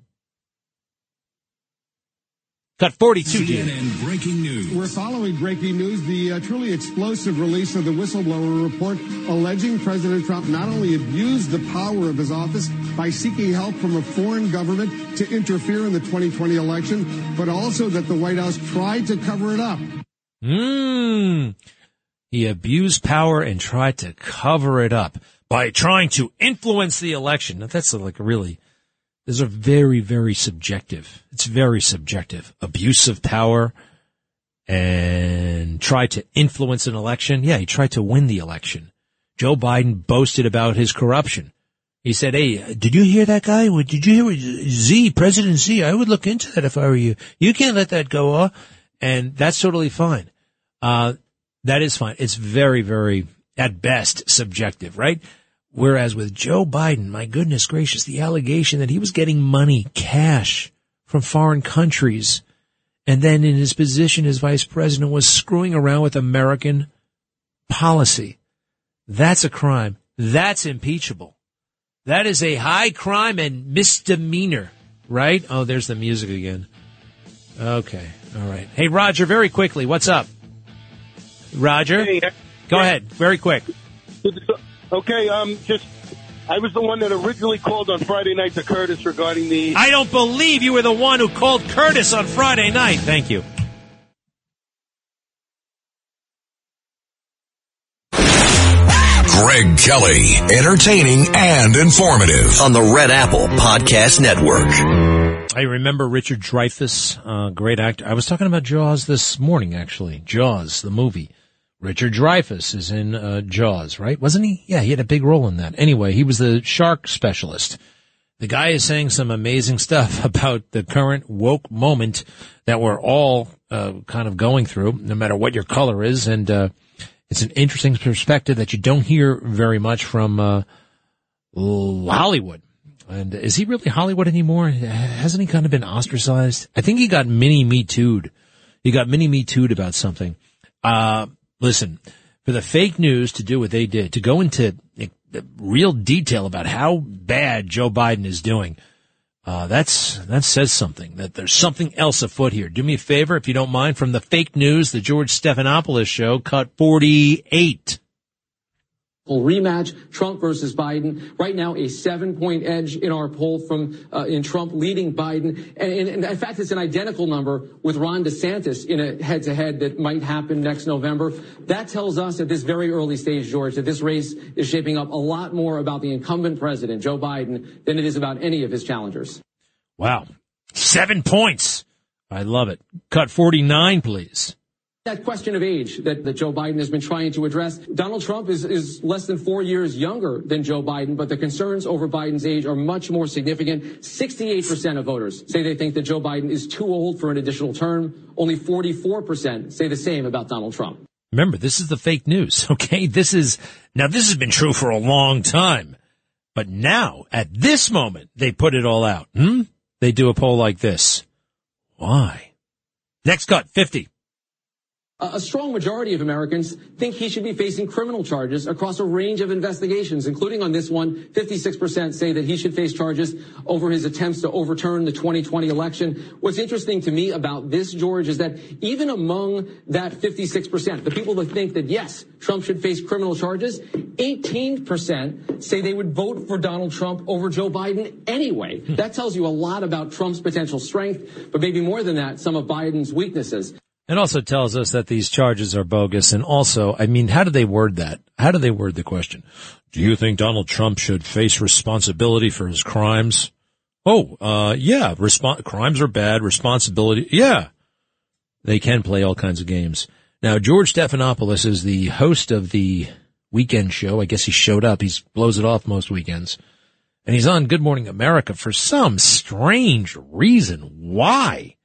Got 42 CNN breaking news. We're following breaking news. The uh, truly explosive release of the whistleblower report alleging President Trump not only abused the power of his office by seeking help from a foreign government to interfere in the 2020 election, but also that the White House tried to cover it up. Mmm. He abused power and tried to cover it up by trying to influence the election. Now, that's like really those are very, very subjective. It's very subjective. Abuse of power and try to influence an election. Yeah, he tried to win the election. Joe Biden boasted about his corruption. He said, Hey, did you hear that guy? Did you hear Z, President Z? I would look into that if I were you. You can't let that go off. And that's totally fine. Uh, that is fine. It's very, very, at best, subjective, right? Whereas with Joe Biden, my goodness gracious, the allegation that he was getting money, cash from foreign countries, and then in his position as vice president was screwing around with American policy. That's a crime. That's impeachable. That is a high crime and misdemeanor, right? Oh, there's the music again. Okay. All right. Hey, Roger, very quickly, what's up? Roger? Hey, Go ahead, very quick. Okay, um, just I was the one that originally called on Friday night to Curtis regarding the. I don't believe you were the one who called Curtis on Friday night. Thank you. Greg Kelly, entertaining and informative on the Red Apple Podcast Network. I remember Richard Dreyfuss, uh, great actor. I was talking about Jaws this morning, actually. Jaws, the movie. Richard Dreyfuss is in uh, Jaws, right? Wasn't he? Yeah, he had a big role in that. Anyway, he was the shark specialist. The guy is saying some amazing stuff about the current woke moment that we're all uh, kind of going through, no matter what your color is, and uh, it's an interesting perspective that you don't hear very much from uh, Hollywood. And is he really Hollywood anymore? Hasn't he kind of been ostracized? I think he got mini me too'd. He got mini me too'd about something. Listen, for the fake news to do what they did, to go into real detail about how bad Joe Biden is doing, uh, that's, that says something, that there's something else afoot here. Do me a favor, if you don't mind, from the fake news, the George Stephanopoulos show, cut 48 rematch, Trump versus Biden. Right now, a seven-point edge in our poll from uh, in Trump leading Biden, and, and, and, in fact, it's an identical number with Ron DeSantis in a head-to-head that might happen next November. That tells us at this very early stage, George, that this race is shaping up a lot more about the incumbent president, Joe Biden, than it is about any of his challengers. Wow, seven points! I love it. Cut forty-nine, please. That question of age that, that Joe Biden has been trying to address. Donald Trump is, is less than four years younger than Joe Biden, but the concerns over Biden's age are much more significant. 68% of voters say they think that Joe Biden is too old for an additional term. Only 44% say the same about Donald Trump. Remember, this is the fake news, okay? This is, now this has been true for a long time. But now, at this moment, they put it all out. Hmm? They do a poll like this. Why? Next cut, 50 a strong majority of Americans think he should be facing criminal charges across a range of investigations, including on this one. 56% say that he should face charges over his attempts to overturn the 2020 election. What's interesting to me about this, George, is that even among that 56%, the people that think that yes, Trump should face criminal charges, 18% say they would vote for Donald Trump over Joe Biden anyway. That tells you a lot about Trump's potential strength, but maybe more than that, some of Biden's weaknesses. It also tells us that these charges are bogus. And also, I mean, how do they word that? How do they word the question? Do you think Donald Trump should face responsibility for his crimes? Oh, uh, yeah, crimes are bad. Responsibility. Yeah. They can play all kinds of games. Now, George Stephanopoulos is the host of the weekend show. I guess he showed up. He blows it off most weekends. And he's on Good Morning America for some strange reason. Why?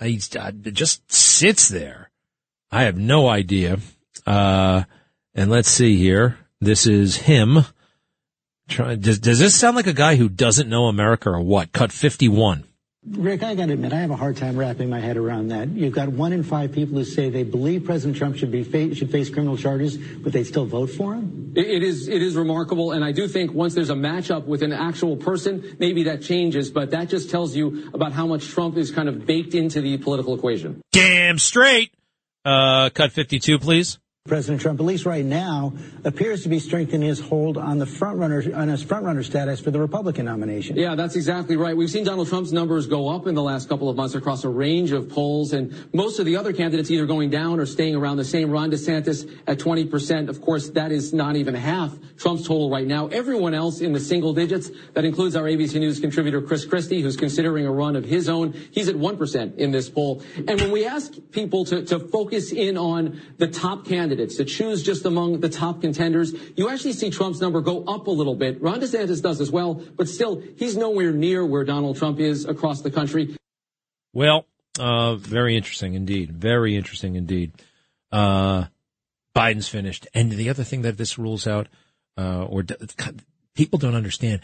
He just sits there. I have no idea. Uh, and let's see here. This is him. Does, does this sound like a guy who doesn't know America or what? Cut 51. Rick, I got to admit, I have a hard time wrapping my head around that. You've got one in five people who say they believe President Trump should be fa- should face criminal charges, but they still vote for him. It, it is it is remarkable, and I do think once there's a matchup with an actual person, maybe that changes. But that just tells you about how much Trump is kind of baked into the political equation. Damn straight. Uh, cut fifty-two, please. President Trump, at least right now, appears to be strengthening his hold on the frontrunner on his front runner status for the Republican nomination. Yeah, that's exactly right. We've seen Donald Trump's numbers go up in the last couple of months across a range of polls, and most of the other candidates either going down or staying around the same. Ron DeSantis at 20%. Of course, that is not even half Trump's total right now. Everyone else in the single digits. That includes our ABC News contributor Chris Christie, who's considering a run of his own. He's at 1% in this poll. And when we ask people to, to focus in on the top candidates candidates to choose just among the top contenders, you actually see Trump's number go up a little bit. Ron DeSantis does as well, but still, he's nowhere near where Donald Trump is across the country. Well, uh, very interesting indeed. Very interesting indeed. Uh, Biden's finished. And the other thing that this rules out, uh, or people don't understand,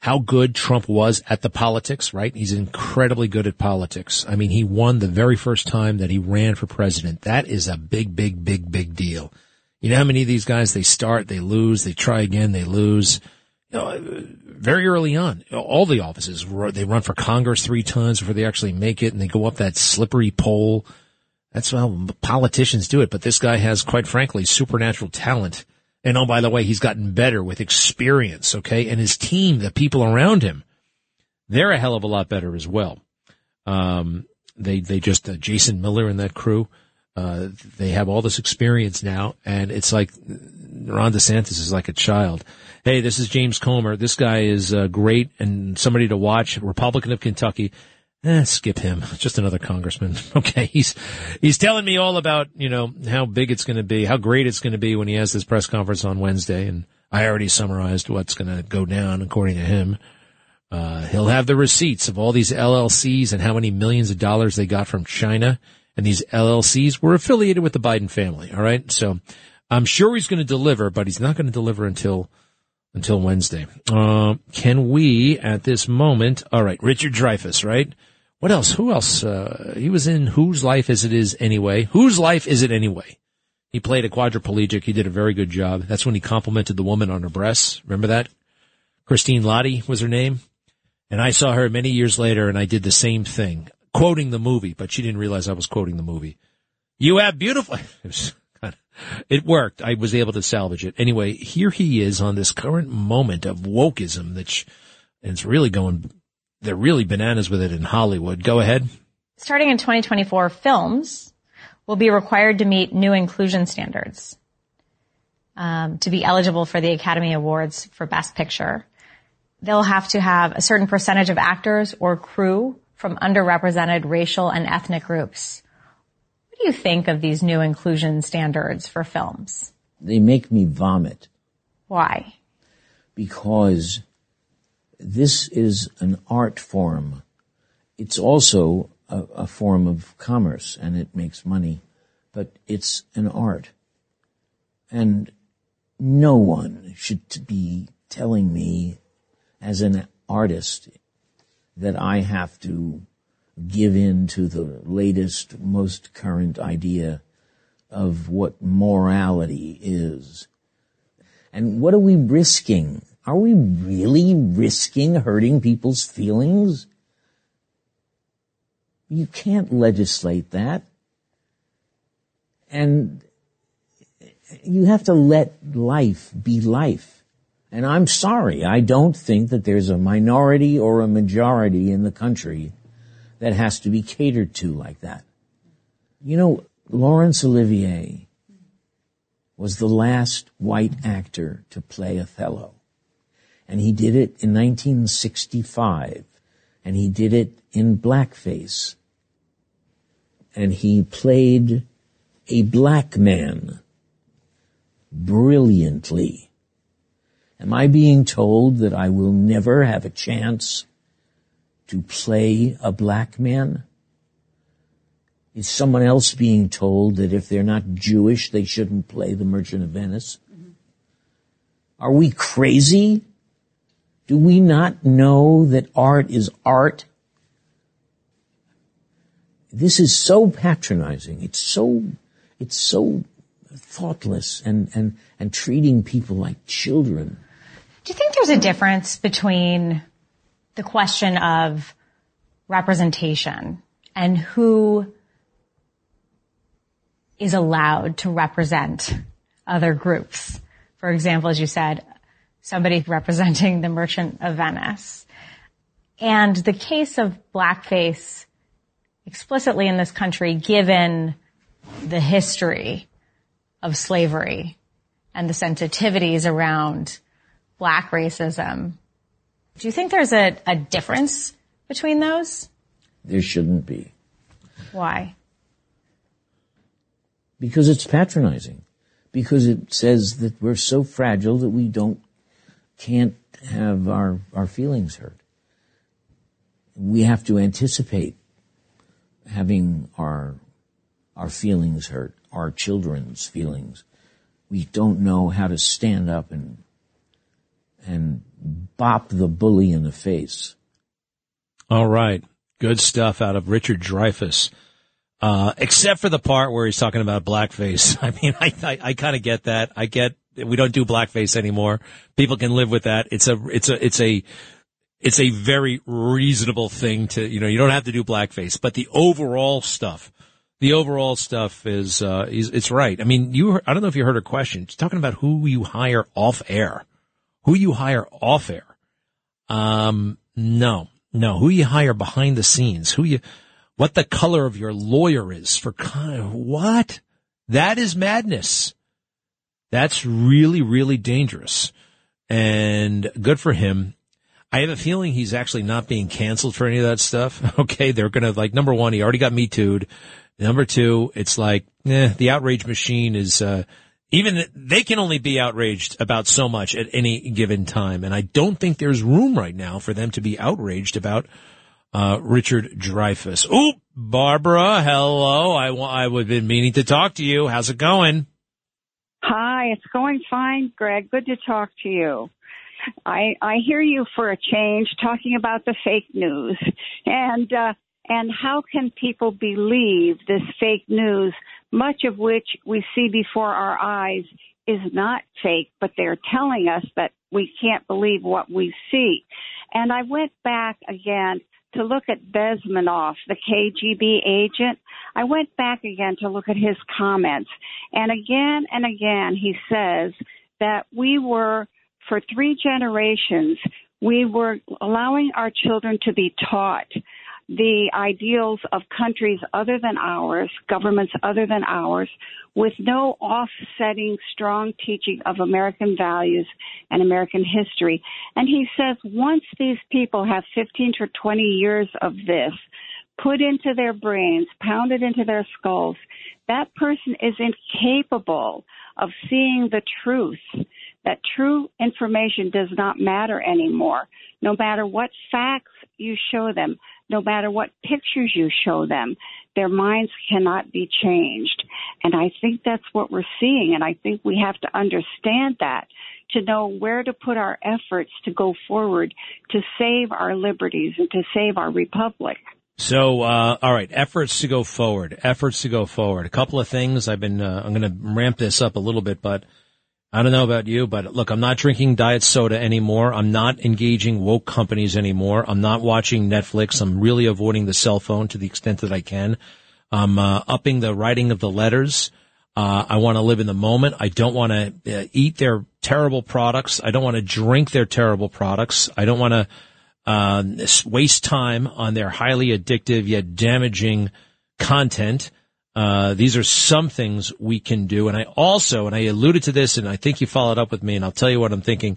how good Trump was at the politics, right? He's incredibly good at politics. I mean, he won the very first time that he ran for president. That is a big, big, big, big deal. You know how many of these guys, they start, they lose, they try again, they lose. You know, very early on, all the offices, they run for Congress three times before they actually make it and they go up that slippery pole. That's how politicians do it. But this guy has, quite frankly, supernatural talent and oh, by the way, he's gotten better with experience, okay? And his team, the people around him, they're a hell of a lot better as well. Um, they, they just, uh, Jason Miller and that crew, uh, they have all this experience now, and it's like Ron DeSantis is like a child. Hey, this is James Comer. This guy is uh, great and somebody to watch. Republican of Kentucky. Eh, skip him. Just another congressman. Okay, he's he's telling me all about you know how big it's going to be, how great it's going to be when he has this press conference on Wednesday, and I already summarized what's going to go down according to him. Uh, he'll have the receipts of all these LLCs and how many millions of dollars they got from China. And these LLCs were affiliated with the Biden family. All right. So I'm sure he's going to deliver, but he's not going to deliver until, until Wednesday. Uh, can we at this moment? All right. Richard Dreyfuss, right? What else? Who else? Uh, he was in Whose Life Is It Is Anyway? Whose Life Is It Anyway? He played a quadriplegic. He did a very good job. That's when he complimented the woman on her breasts. Remember that? Christine Lahti was her name. And I saw her many years later and I did the same thing, quoting the movie, but she didn't realize I was quoting the movie. You have beautiful, it, was, it worked. I was able to salvage it. Anyway, here he is on this current moment of wokeism that's, and it's really going, they're really bananas with it in Hollywood. Go ahead. Starting in 2024, films will be required to meet new inclusion standards um, to be eligible for the Academy Awards for Best Picture they'll have to have a certain percentage of actors or crew from underrepresented racial and ethnic groups. What do you think of these new inclusion standards for films? They make me vomit. Why? Because this is an art form. It's also a, a form of commerce and it makes money, but it's an art. And no one should be telling me as an artist that I have to give in to the latest, most current idea of what morality is. And what are we risking? Are we really risking hurting people's feelings? You can't legislate that. And you have to let life be life. And I'm sorry, I don't think that there's a minority or a majority in the country that has to be catered to like that. You know, Laurence Olivier was the last white actor to play Othello. And he did it in 1965. And he did it in blackface. And he played a black man brilliantly. Am I being told that I will never have a chance to play a black man? Is someone else being told that if they're not Jewish, they shouldn't play the Merchant of Venice? Mm-hmm. Are we crazy? Do we not know that art is art? This is so patronizing. It's so, it's so thoughtless and, and, and treating people like children. Do you think there's a difference between the question of representation and who is allowed to represent other groups? For example, as you said, somebody representing the Merchant of Venice. And the case of blackface explicitly in this country, given the history of slavery and the sensitivities around black racism. Do you think there's a, a difference between those? There shouldn't be. Why? Because it's patronizing. Because it says that we're so fragile that we don't, can't have our, our feelings hurt. We have to anticipate having our, our feelings hurt, our children's feelings. We don't know how to stand up and and bop the bully in the face. All right. Good stuff out of Richard Dreyfuss. Uh, except for the part where he's talking about blackface. I mean, I, I, I kind of get that. I get we don't do blackface anymore. People can live with that. It's a, it's a, it's a, it's a very reasonable thing to, you know, you don't have to do blackface, but the overall stuff, the overall stuff is, uh, is, it's right. I mean, you, I don't know if you heard her question. She's talking about who you hire off air who you hire off air. Um, no, no, who you hire behind the scenes, who you, what the color of your lawyer is for what? That is madness. That's really, really dangerous and good for him. I have a feeling he's actually not being canceled for any of that stuff. Okay. They're going to like, number one, he already got me tooed. Number two, it's like, eh, the outrage machine is, uh, even they can only be outraged about so much at any given time. And I don't think there's room right now for them to be outraged about, uh, Richard Dreyfuss. Oh, Barbara, hello. I, I've been meaning to talk to you. How's it going? Hi, it's going fine, Greg. Good to talk to you. I I hear you for a change talking about the fake news and uh, and how can people believe this fake news, much of which we see before our eyes is not fake, but they're telling us that we can't believe what we see. And I went back again to look at Bezmenov, the KGB agent. I went back again to look at his comments. And again and again, he says that we were, for three generations, we were allowing our children to be taught the ideals of countries other than ours, governments other than ours, with no offsetting strong teaching of American values and American history. And he says once these people have 15 to 20 years of this put into their brains, pounded into their skulls, that person is incapable of seeing the truth. That true information does not matter anymore. No matter what facts you show them, no matter what pictures you show them, their minds cannot be changed. And I think that's what we're seeing. And I think we have to understand that to know where to put our efforts to go forward to save our liberties and to save our republic. So, uh, all right, efforts to go forward, efforts to go forward. A couple of things I've been, uh, I'm going to ramp this up a little bit, but I don't know about you, but look, I'm not drinking diet soda anymore. I'm not engaging woke companies anymore. I'm not watching Netflix. I'm really avoiding the cell phone to the extent that I can. I'm uh, upping the writing of the letters. Uh, I want to live in the moment. I don't want to uh, eat their terrible products. I don't want to drink their terrible products. I don't want to uh, waste time on their highly addictive yet damaging content. Uh, these are some things we can do. And I also, and I alluded to this and I think you followed up with me and I'll tell you what I'm thinking.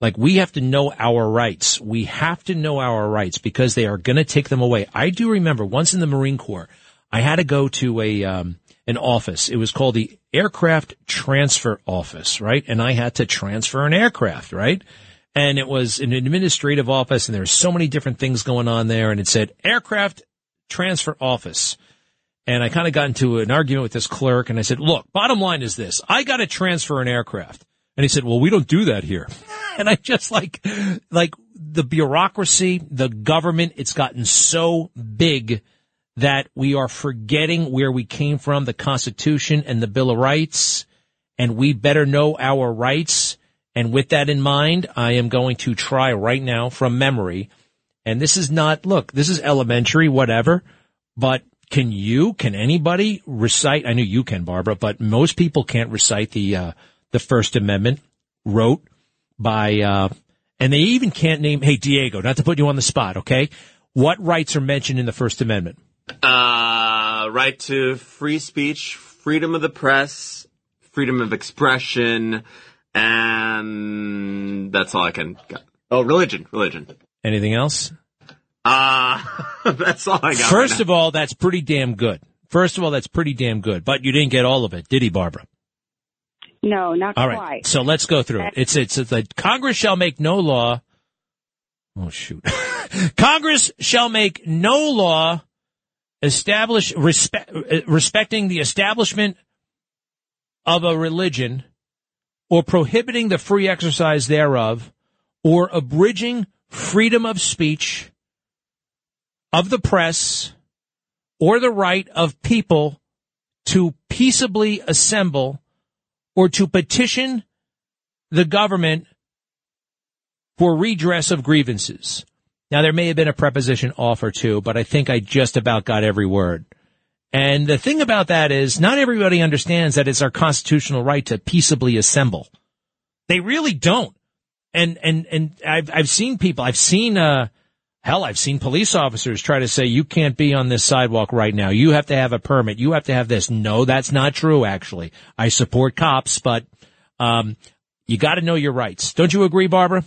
Like we have to know our rights. We have to know our rights because they are going to take them away. I do remember once in the Marine Corps, I had to go to a, um, an office. It was called the Aircraft Transfer Office, right? And I had to transfer an aircraft, right? And it was an administrative office and there were so many different things going on there. And it said Aircraft Transfer Office. And I kind of got into an argument with this clerk and I said, look, bottom line is this. I got to transfer an aircraft. And he said, well, we don't do that here. And I just like, like the bureaucracy, the government, it's gotten so big that we are forgetting where we came from, the Constitution and the Bill of Rights. And we better know our rights. And with that in mind, I am going to try right now from memory. And this is not, look, this is elementary, whatever, but can you, can anybody recite? I know you can, Barbara, but most people can't recite the, uh, the First Amendment wrote by, uh, and they even can't name, hey, Diego, not to put you on the spot, okay? What rights are mentioned in the First Amendment? Uh, right to free speech, freedom of the press, freedom of expression, and that's all I can. Got. Oh, religion, religion. Anything else? Uh, that's all I got. First right of all, that's pretty damn good. First of all, that's pretty damn good. But you didn't get all of it, did he, Barbara? No, not all quite. right. So let's go through it. It's it's, it's like Congress shall make no law. Oh shoot. Congress shall make no law establish respect, respecting the establishment of a religion or prohibiting the free exercise thereof or abridging freedom of speech of the press or the right of people to peaceably assemble or to petition the government for redress of grievances. Now, there may have been a preposition off or two, but I think I just about got every word. And the thing about that is not everybody understands that it's our constitutional right to peaceably assemble. They really don't. And, and, and I've, I've seen people, I've seen, uh, Hell, I've seen police officers try to say you can't be on this sidewalk right now. You have to have a permit. You have to have this. No, that's not true. Actually, I support cops, but um, you got to know your rights. Don't you agree, Barbara?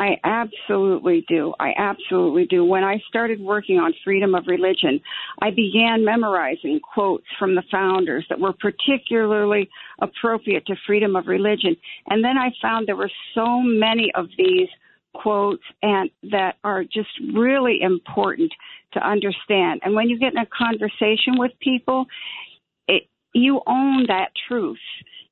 I absolutely do. I absolutely do. When I started working on freedom of religion, I began memorizing quotes from the founders that were particularly appropriate to freedom of religion. And then I found there were so many of these quotes and that are just really important to understand. And when you get in a conversation with people, it, you own that truth.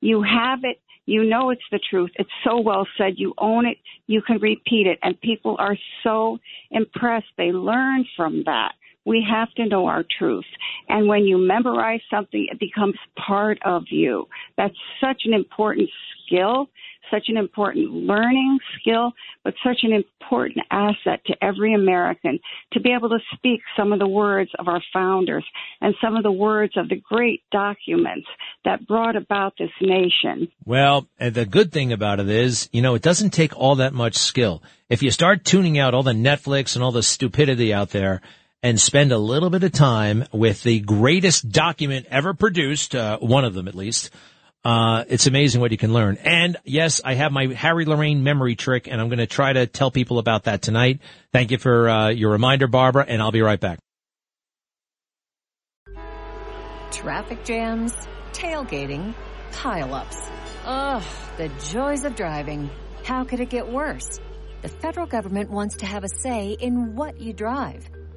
You have it you know it's the truth. It's so well said. You own it. You can repeat it. And people are so impressed. They learn from that. We have to know our truth. And when you memorize something, it becomes part of you. That's such an important skill such an important learning skill, but such an important asset to every American to be able to speak some of the words of our founders and some of the words of the great documents that brought about this nation. Well, the good thing about it is, you know, it doesn't take all that much skill. If you start tuning out all the Netflix and all the stupidity out there, and spend a little bit of time with the greatest document ever produced, uh, one of them at least, uh, it's amazing what you can learn. And yes, I have my Harry Lorayne memory trick, and I'm going to try to tell people about that tonight. Thank you for uh, your reminder, Barbara, and I'll be right back. Traffic jams, tailgating, pileups. Ugh, the joys of driving. How could it get worse? The federal government wants to have a say in what you drive.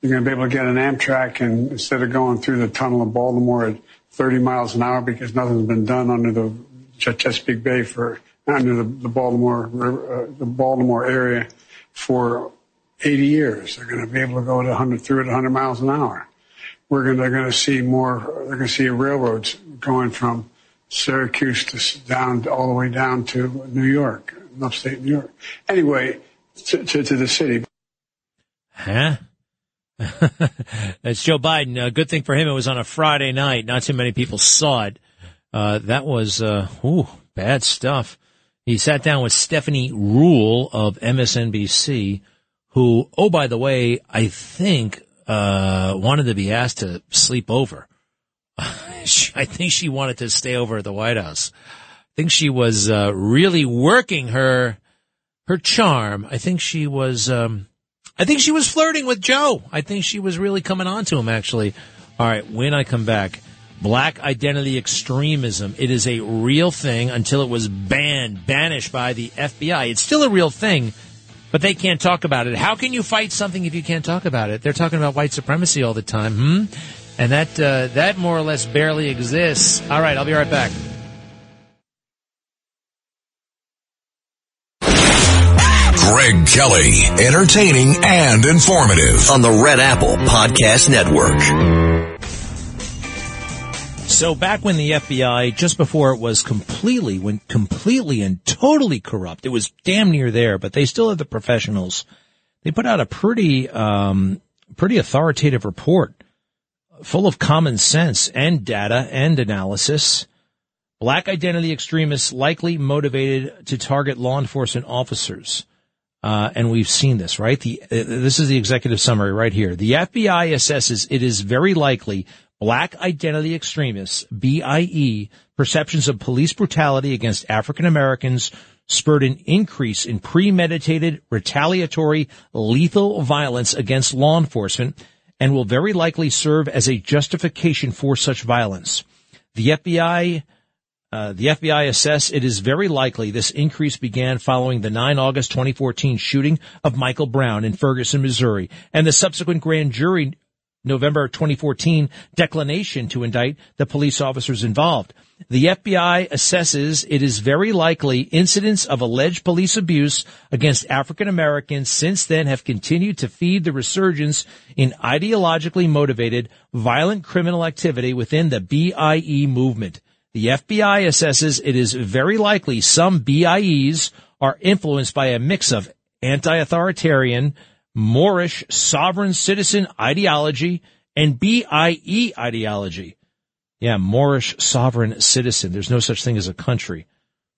you're going to be able to get an Amtrak and instead of going through the tunnel of Baltimore at 30 miles an hour because nothing's been done under the Chesapeake Bay for under the, the Baltimore uh, the Baltimore area for 80 years. They're going to be able to go to 100 through at 100 miles an hour. We're going to, they're going to see more. They're going to see railroads going from Syracuse to down all the way down to New York, upstate New York. Anyway, to, to, to the city. Huh? That's Joe Biden. Uh, good thing for him, it was on a Friday night. Not too many people saw it. Uh, that was, uh, ooh, bad stuff. He sat down with Stephanie Ruhle of MSNBC, who, oh, by the way, I think, uh, wanted to be asked to sleep over. I think she wanted to stay over at the White House. I think she was, uh, really working her, her charm. I think she was, um, I think she was flirting with Joe. I think she was really coming on to him, actually. All right, when I come back, black identity extremism. It is a real thing until it was banned, banished by the FBI. It's still a real thing, but they can't talk about it. How can you fight something if you can't talk about it? They're talking about white supremacy all the time, hmm? And that, uh, that more or less barely exists. All right, I'll be right back. Greg Kelly, entertaining and informative on the Red Apple Podcast Network. So back when the FBI, just before it was completely, when completely and totally corrupt, it was damn near there, but they still had the professionals. They put out a pretty, um, pretty authoritative report full of common sense and data and analysis. Black identity extremists likely motivated to target law enforcement officers. Uh, and we've seen this, right? The, uh, this is the executive summary right here. The FBI assesses it is very likely black identity extremists, BIE, perceptions of police brutality against African Americans spurred an increase in premeditated, retaliatory, lethal violence against law enforcement and will very likely serve as a justification for such violence. The FBI uh, the FBI assess it is very likely this increase began following the 9 August 2014 shooting of Michael Brown in Ferguson, Missouri, and the subsequent grand jury November 2014 declination to indict the police officers involved. The FBI assesses it is very likely incidents of alleged police abuse against African Americans since then have continued to feed the resurgence in ideologically motivated violent criminal activity within the BIE movement. The FBI assesses it is very likely some BIEs are influenced by a mix of anti-authoritarian, Moorish sovereign citizen ideology and BIE ideology. Yeah, Moorish sovereign citizen. There's no such thing as a country.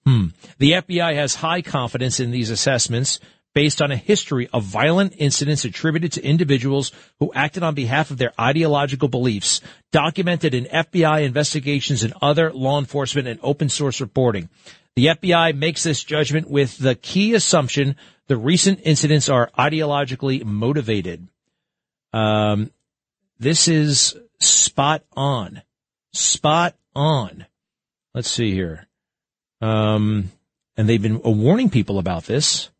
Hmm. The FBI has high confidence in these assessments based on a history of violent incidents attributed to individuals who acted on behalf of their ideological beliefs, documented in FBI investigations and other law enforcement and open source reporting. The FBI makes this judgment with the key assumption the recent incidents are ideologically motivated. Um, this is spot on. Spot on. Let's see here. Um, and they've been warning people about this.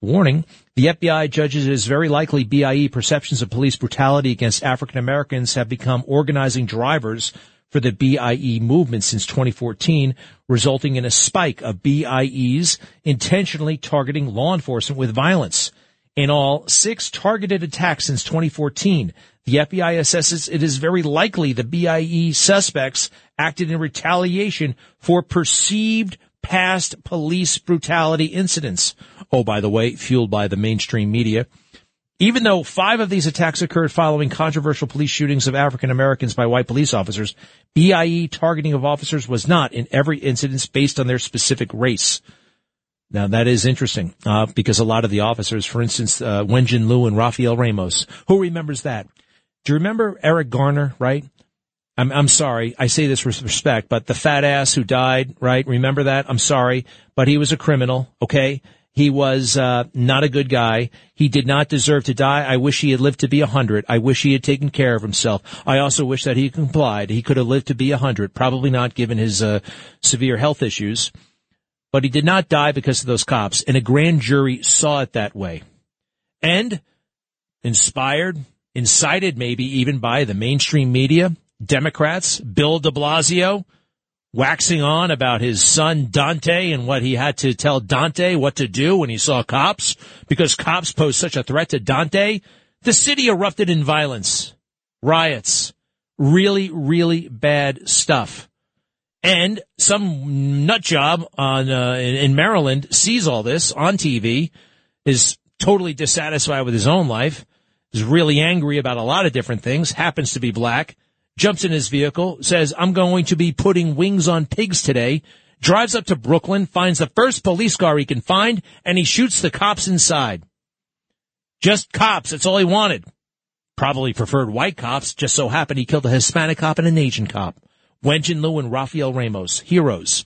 Warning. The FBI judges it is very likely BIE perceptions of police brutality against African Americans have become organizing drivers for the BIE movement since 2014, resulting in a spike of BIEs intentionally targeting law enforcement with violence. In all, six targeted attacks since 2014. The FBI assesses it is very likely the BIE suspects acted in retaliation for perceived past police brutality incidents. Oh, by the way, fueled by the mainstream media. Even though five of these attacks occurred following controversial police shootings of African Americans by white police officers, BIE targeting of officers was not in every incident based on their specific race. Now that is interesting, uh, because a lot of the officers, for instance, uh, Wenjian Liu and Rafael Ramos, who remembers that? Do you remember Eric Garner, right? I'm, I'm sorry. I say this with respect, but the fat ass who died, right? Remember that? I'm sorry, but he was a criminal, okay? He was uh, not a good guy. He did not deserve to die. I wish he had lived to be a hundred. I wish he had taken care of himself. I also wish that he complied. He could have lived to be a hundred. Probably not given his uh, severe health issues, but he did not die because of those cops. And a grand jury saw it that way, and inspired, incited, maybe even by the mainstream media, Democrats, Bill De Blasio waxing on about his son Dante and what he had to tell Dante what to do when he saw cops because cops posed such a threat to Dante. The city erupted in violence, riots, really, really bad stuff. And some nut job on uh, in Maryland sees all this on TV, is totally dissatisfied with his own life, is really angry about a lot of different things, happens to be black, jumps in his vehicle, says, I'm going to be putting wings on pigs today, drives up to Brooklyn, finds the first police car he can find, and he shoots the cops inside. Just cops. That's all he wanted. Probably preferred white cops. Just so happened he killed a Hispanic cop and an Asian cop. Wenjian Liu and Rafael Ramos. Heroes.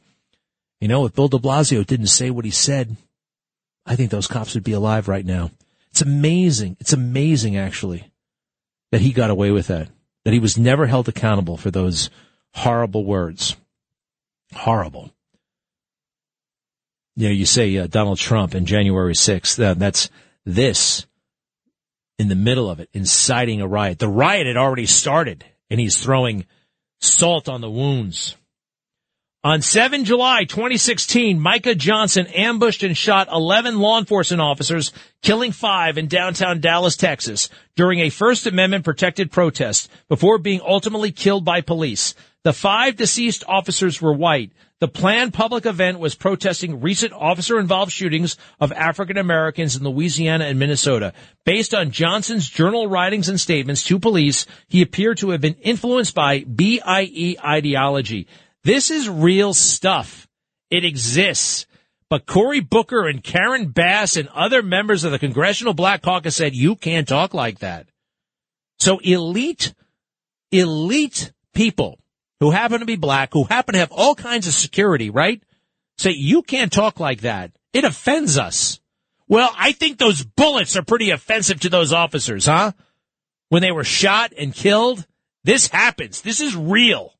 You know, if Bill de Blasio didn't say what he said, I think those cops would be alive right now. It's amazing. It's amazing, actually, that he got away with that that he was never held accountable for those horrible words. Horrible. You know, you say uh, Donald Trump in January 6th, uh, that's this in the middle of it, inciting a riot. The riot had already started and he's throwing salt on the wounds. On 7 July 2016, Micah Johnson ambushed and shot 11 law enforcement officers, killing five in downtown Dallas, Texas, during a First Amendment protected protest before being ultimately killed by police. The five deceased officers were white. The planned public event was protesting recent officer involved shootings of African Americans in Louisiana and Minnesota. Based on Johnson's journal writings and statements to police, he appeared to have been influenced by BIE ideology. This is real stuff. It exists. But Cory Booker and Karen Bass and other members of the Congressional Black Caucus said, you can't talk like that. So elite, elite people who happen to be black, who happen to have all kinds of security, right? Say, you can't talk like that. It offends us. Well, I think those bullets are pretty offensive to those officers, huh? When they were shot and killed. This happens. This is real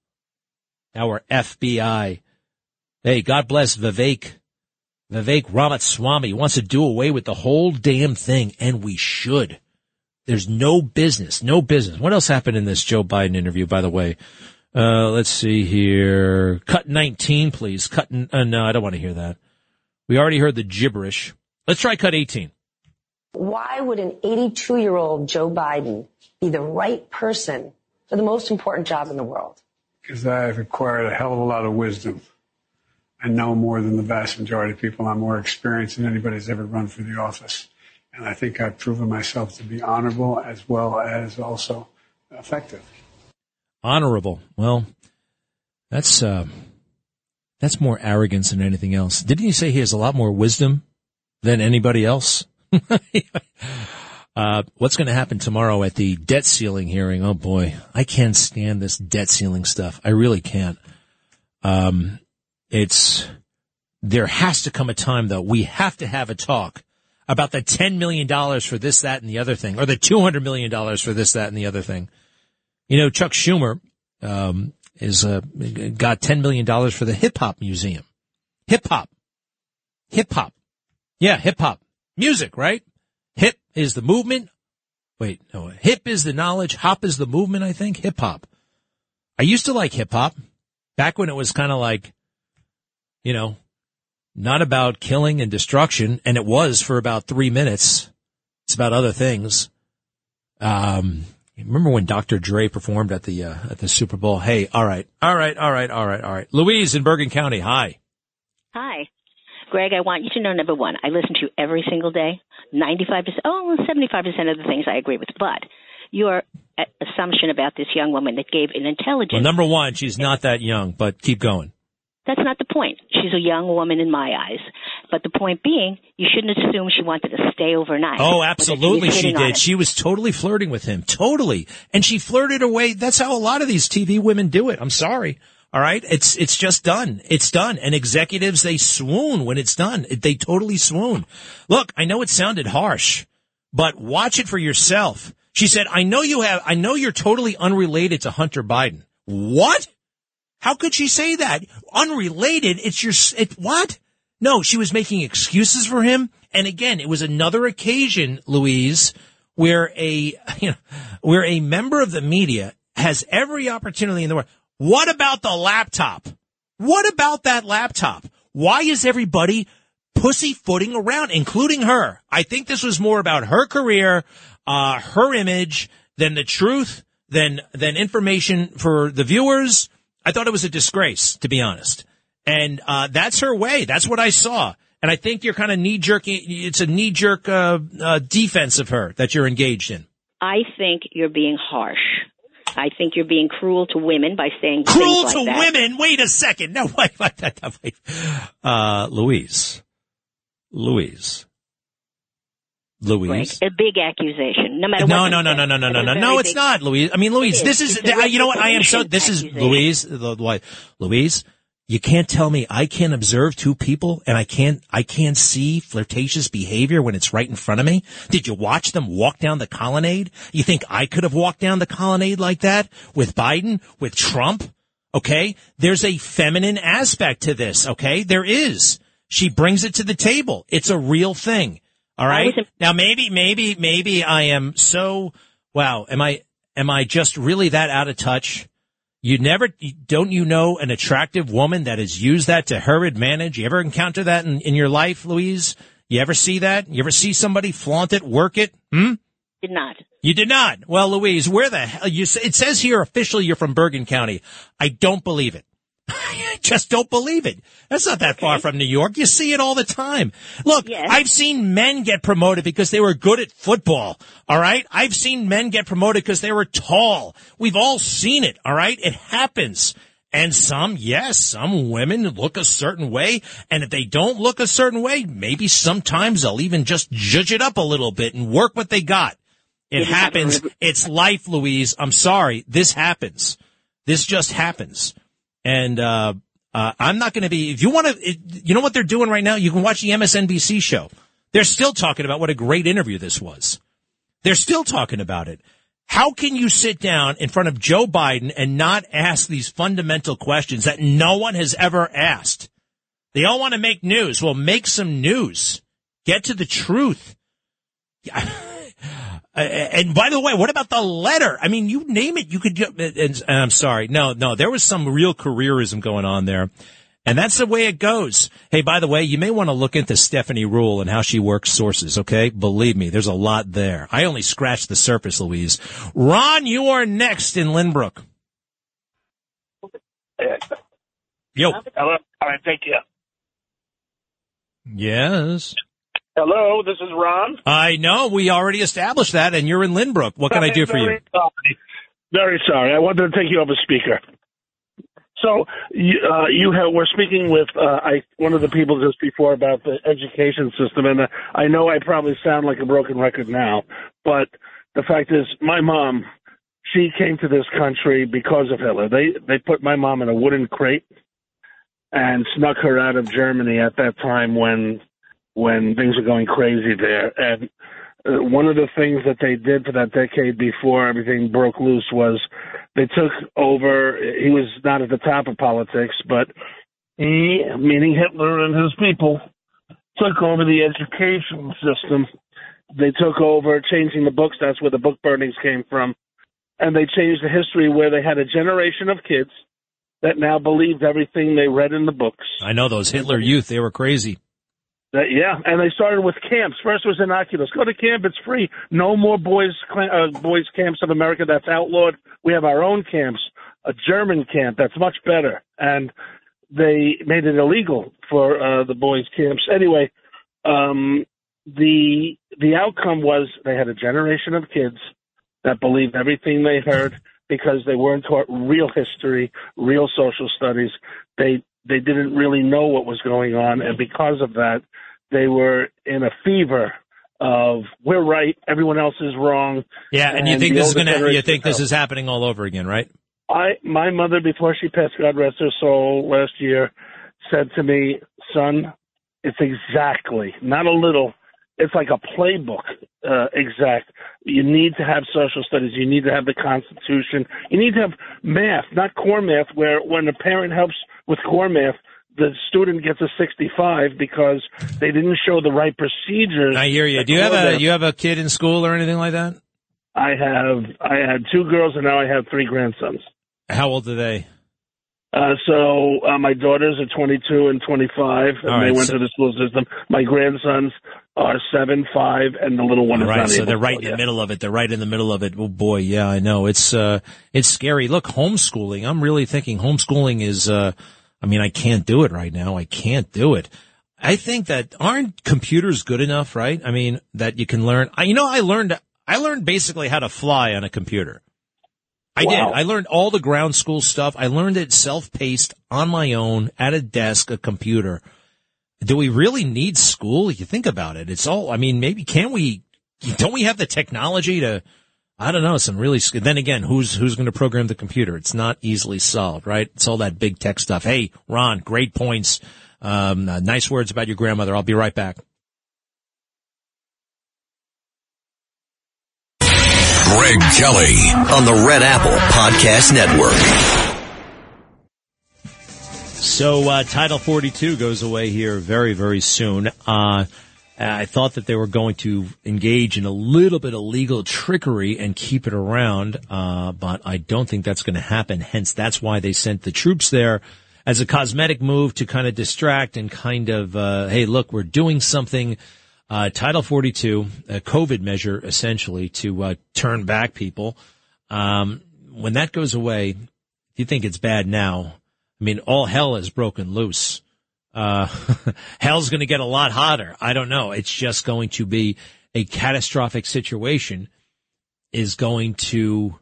our FBI. Hey, God bless Vivek. Vivek Ramaswamy wants to do away with the whole damn thing, and we should. There's no business, no business. What else happened in this Joe Biden interview, by the way? Uh, let's see here. Cut 19, please. Cut, uh, no, I don't want to hear that. We already heard the gibberish. Let's try cut 18. Why would an 82 year old Joe Biden be the right person for the most important job in the world? Because I've acquired a hell of a lot of wisdom. I know more than the vast majority of people. I'm more experienced than anybody's ever run for the office. And I think I've proven myself to be honorable as well as also effective. Honorable. Well, that's, uh, that's more arrogance than anything else. Didn't you say he has a lot more wisdom than anybody else? uh, what's going to happen tomorrow at the debt ceiling hearing? Oh boy, I can't stand this debt ceiling stuff. I really can't. Um, it's, there has to come a time though, we have to have a talk about the $10 million for this, that, and the other thing, or the $200 million for this, that, and the other thing. You know, Chuck Schumer, um, is, uh, got $10 million for the hip hop museum. Hip hop. Hip hop. Yeah, hip hop. Music, right? Is the movement. Wait, no, hip is the knowledge. Hop is the movement, I think. Hip hop. I used to like hip hop back when it was kind of like, you know, not about killing and destruction. And it was for about three minutes. It's about other things. Um, remember when Dr. Dre performed at the, uh, at the Super Bowl? Hey, all right, all right, all right, all right, all right. Louise in Bergen County. Hi. Hi. Greg, I want you to know number one, I listen to you every single day. 95%, oh, 75% of the things I agree with. But your uh, assumption about this young woman that gave an intelligent. Well, number one, she's not that young, but keep going. That's not the point. She's a young woman in my eyes. But the point being, you shouldn't assume she wanted to stay overnight. Oh, absolutely she, she did. She was totally flirting with him. Totally. And she flirted away. That's how a lot of these TV women do it. I'm sorry. All right. It's, it's just done. It's done. And executives, they swoon when it's done. They totally swoon. Look, I know it sounded harsh, but watch it for yourself. She said, I know you have, I know you're totally unrelated to Hunter Biden. What? How could she say that? Unrelated. It's your, it, what? No, she was making excuses for him. And again, it was another occasion, Louise, where a, you know, where a member of the media has every opportunity in the world. What about the laptop? What about that laptop? Why is everybody pussyfooting around, including her? I think this was more about her career, uh, her image than the truth, than, than information for the viewers I thought it was a disgrace, to be honest. And uh, that's her way. That's what I saw. And I think you're kind of knee jerking. It's a knee jerk uh, uh, defense of her that you're engaged in. I think you're being harsh. I think you're being cruel to women by saying cruel like to that. women. Wait a second. No, wait, wait, wait, wait. Uh, Louise, Louise, Louise. a big accusation. No matter no, what. No, no, no, no, no, no, no, no. It's not, Louise. I mean, Louise. It This is. is. You know what? I am so. This is. Louise. Louise. You can't tell me I can't observe two people and I can't. I can't see flirtatious behavior when it's right in front of me. Did you watch them walk down the colonnade? You think I could have walked down the colonnade like that with Biden, with Trump? Okay, there's a feminine aspect to this. Okay, there is. She brings it to the table. It's a real thing. All right. Now maybe, maybe, maybe I am so, wow. Am I, am I just really that out of touch? You never, don't you know an attractive woman that has used that to her advantage? You ever encounter that in, in your life, Louise? You ever see that? You ever see somebody flaunt it, work it? Hmm? Did not. You did not. Well, Louise, where the hell you? It says here officially you're from Bergen County. I don't believe it. I just don't believe it. That's not that far from New York. You see it all the time. Look, I've seen men get promoted because they were good at football. All right. I've seen men get promoted because they were tall. We've all seen it. All right. It happens. And some, yes, some women look a certain way. And if they don't look a certain way, maybe sometimes they'll even just judge it up a little bit and work what they got. It happens. It's life, Louise. I'm sorry. This happens. This just happens. And, uh, uh, I'm not going to be, if you want to, you know what they're doing right now? You can watch the MSNBC show. They're still talking about what a great interview this was. They're still talking about it. How can you sit down in front of Joe Biden and not ask these fundamental questions that no one has ever asked? They all want to make news. Well, make some news. Get to the truth. Uh, and by the way, what about the letter? I mean, you name it, you could. And, and I'm sorry, no, no, there was some real careerism going on there, and that's the way it goes. Hey, by the way, you may want to look into Stephanie Ruhle and how she works sources. Okay, believe me, there's a lot there. I only scratched the surface, Louise. Ron, you are next in Lynbrook. Yo. Hello. All right. Thank you. Yes. Hello. This is Ron. I know. We already established that, and you're in Lynbrook. What can I do for you? Very sorry. Very sorry. I wanted to take you off a speaker. So you, uh, you have, we're speaking with uh, I, one of the people just before about the education system, and uh, I know I probably sound like a broken record now, but the fact is, my mom, she came to this country because of Hitler. They they put my mom in a wooden crate and snuck her out of Germany at that time when when things were going crazy there. And uh, one of the things that they did for that decade before everything broke loose was they took over. He was not at the top of politics, but he, meaning Hitler and his people, took over the education system. They took over changing the books. That's where the book burnings came from. And they changed the history where they had a generation of kids that now believed everything they read in the books. I know those Hitler youth; they were crazy. That, yeah, and they started with camps. First was innocuous. Go to camp; it's free. No more boys uh, boys camps of America. That's outlawed. We have our own camps. A German camp that's much better, and they made it illegal for uh, the boys camps. Anyway, um, the the outcome was they had a generation of kids that believed everything they heard because they weren't taught real history, real social studies. They they didn't really know what was going on, and because of that, they were in a fever of we're right, everyone else is wrong. Yeah, and, you think this is going to? You think this is happening all over again, right? I my mother before she passed, God rest her soul, last year, said to me, "Son, it's exactly not a little. It's like a playbook, uh, exact. You need to have social studies. You need to have the Constitution. You need to have math, not core math, where when a parent helps with core math." The student gets a 65 because they didn't show the right procedures. I hear you. Do you have a you have a kid in school or anything like that? I have I had two girls and now I have three grandsons. How old are they? Uh, so uh, my daughters are 22 and 25, and All they right, went so- to the school system. My grandsons are seven, five, and the little one is right, not so they're right in the yet. middle of it. They're right in the middle of it. Oh boy, yeah, I know. It's uh it's scary. Look, homeschooling. I'm really thinking homeschooling is uh I mean, I can't do it right now. I can't do it. I think that aren't computers good enough, right? I mean, that you can learn. I, you know, I learned I learned basically how to fly on a computer. I did. I learned all the ground school stuff. I learned it self-paced on my own at a desk, a computer. Do we really need school? You think about it. It's all, I mean, maybe can we, don't we have the technology to, I don't know, some really, then again, who's, who's going to program the computer? It's not easily solved, right? It's all that big tech stuff. Hey, Ron, great points. Um, uh, nice words about your grandmother. I'll be right back. Greg Kelly on the Red Apple Podcast Network. So uh, Title 42 goes away here very, very soon. Uh, I thought that they were going to engage in a little bit of legal trickery and keep it around, uh, but I don't think that's going to happen. Hence, that's why they sent the troops there as a cosmetic move to kind of distract and kind of, uh, hey, look, we're doing something. Uh, Title 42, a COVID measure essentially to uh, turn back people. Um, when that goes away, do you think it's bad now? I mean, all hell has broken loose. Uh, hell's going to get a lot hotter. I don't know. It's just going to be a catastrophic situation is going to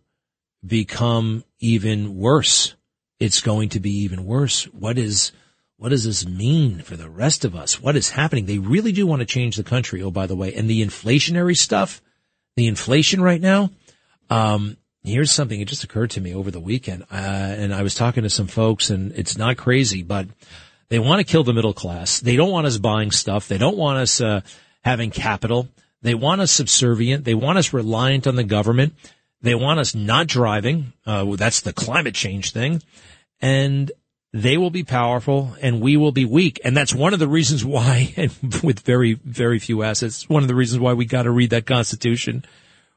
become even worse. It's going to be even worse. What is, what does this mean for the rest of us? What is happening? They really do want to change the country. Oh, by the way, and the inflationary stuff, the inflation right now, um, here's something. It just occurred to me over the weekend, uh, and I was talking to some folks, and it's not crazy, but they want to kill the middle class. They don't want us buying stuff. They don't want us uh, having capital. They want us subservient. They want us reliant on the government. They want us not driving. Uh, that's the climate change thing, and they will be powerful and we will be weak. And that's one of the reasons why, and with very, very few assets, one of the reasons why we got to read that constitution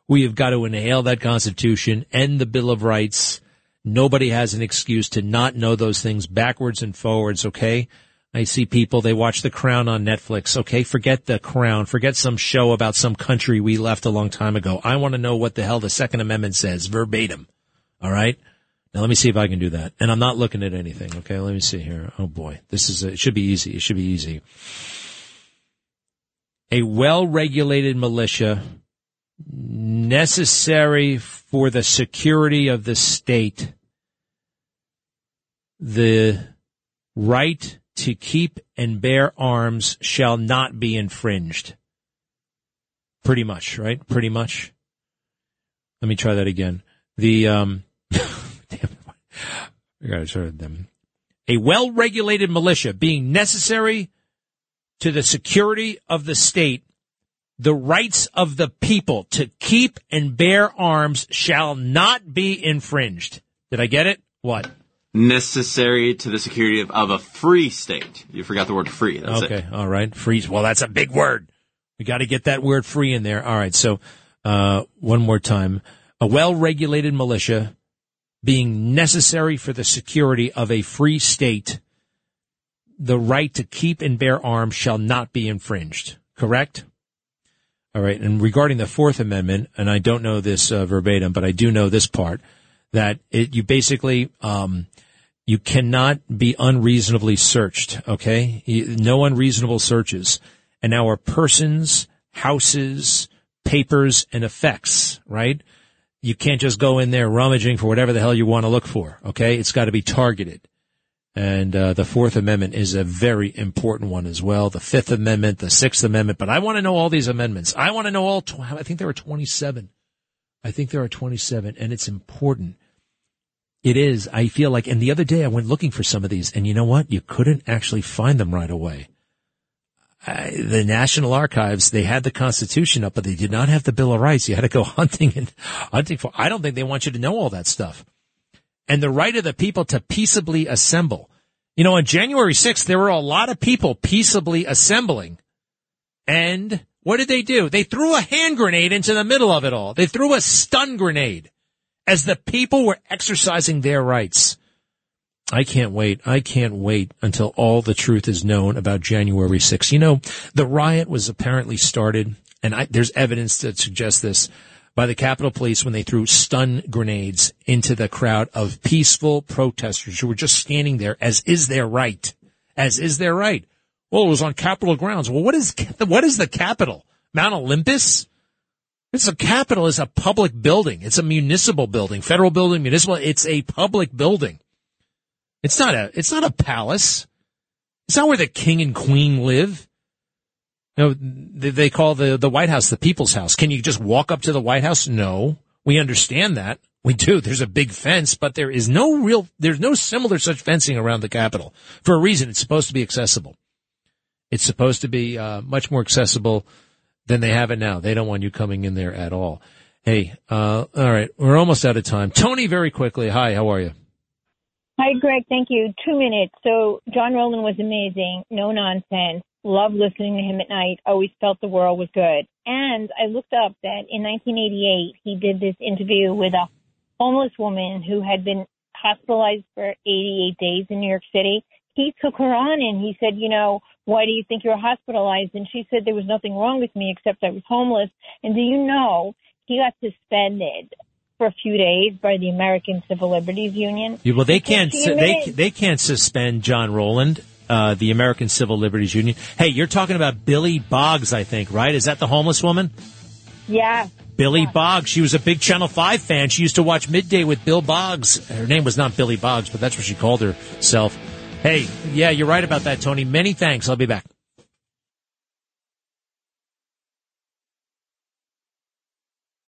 We have got to inhale that Constitution, end the Bill of Rights. Nobody has an excuse to not know those things backwards and forwards, okay? I see people, they watch The Crown on Netflix. Okay, forget The Crown. Forget some show about some country we left a long time ago. I want to know what the hell the Second Amendment says, verbatim. All right? Now let me see if I can do that. And I'm not looking at anything, okay? Let me see here. Oh boy. This is, a, it should be easy. It should be easy. A well-regulated militia necessary for the security of the state. The right to keep and bear arms shall not be infringed. Pretty much, right? Pretty much. Let me try that again. The, um, I gotta them. A well-regulated militia being necessary to the security of the state, the rights of the people to keep and bear arms shall not be infringed. Did I get it? What? necessary to the security of, of a free state. You forgot the word free. That's okay. It. All right. Free. Well, that's a big word. We got to get that word free in there. All right. So, uh, one more time. A well-regulated militia being necessary for the security of a free state, the right to keep and bear arms shall not be infringed. Correct? All right. And regarding the Fourth Amendment, and I don't know this uh, verbatim, but I do know this part that it, you basically, um, you cannot be unreasonably searched. Okay. No unreasonable searches. And now are persons, houses, papers, and effects, right? You can't just go in there rummaging for whatever the hell you want to look for. Okay. It's got to be targeted. And uh, the Fourth Amendment is a very important one as well. The Fifth Amendment, the Sixth Amendment. But I want to know all these amendments. I want to know all. Tw- I think there are twenty-seven. I think there are twenty-seven, and it's important. It is. I feel like. And the other day I went looking for some of these, and you know what? You couldn't actually find them right away. Uh, the National Archives, they had the Constitution up, but they did not have the Bill of Rights. You had to go hunting and hunting for. I don't think they want you to know all that stuff and the right of the people to peaceably assemble. You know, on January 6th, there were a lot of people peaceably assembling. And what did they do? They threw a hand grenade into the middle of it all. They threw a stun grenade as the people were exercising their rights. I can't wait. I can't wait until all the truth is known about January 6th. You know, the riot was apparently started, and I, there's evidence that suggests this by the Capitol Police when they threw stun grenades into the crowd of peaceful protesters who were just standing there as is their right. As is their right. Well, it was on Capitol grounds. Well, what is, what is the Capitol? Mount Olympus? It's a Capitol is a public building. It's a municipal building, federal building, municipal. It's a public building. It's not a, it's not a palace. It's not where the king and queen live. You know, they call the, the White House the people's house. Can you just walk up to the White House? No. We understand that. We do. There's a big fence, but there is no real, there's no similar such fencing around the Capitol. For a reason, it's supposed to be accessible. It's supposed to be uh, much more accessible than they have it now. They don't want you coming in there at all. Hey, uh, all right, we're almost out of time. Tony, very quickly. Hi, how are you? Hi, Greg. Thank you. Two minutes. So John Roland was amazing. No nonsense. Loved listening to him at night. Always felt the world was good. And I looked up that in 1988, he did this interview with a homeless woman who had been hospitalized for 88 days in New York City. He took her on and he said, you know, why do you think you're hospitalized? And she said there was nothing wrong with me except I was homeless. And do you know he got suspended for a few days by the American Civil Liberties Union? Yeah, well, they can't. They they can't suspend John Roland, uh, the American Civil Liberties Union. Hey, you're talking about Billie Boggs, I think, right? Is that the homeless woman? Yeah. Billie Boggs. She was a big Channel 5 fan. She used to watch Midday with Bill Boggs. Her name was not Billie Boggs, but that's what she called herself. Hey, yeah, you're right about that, Tony. Many thanks. I'll be back.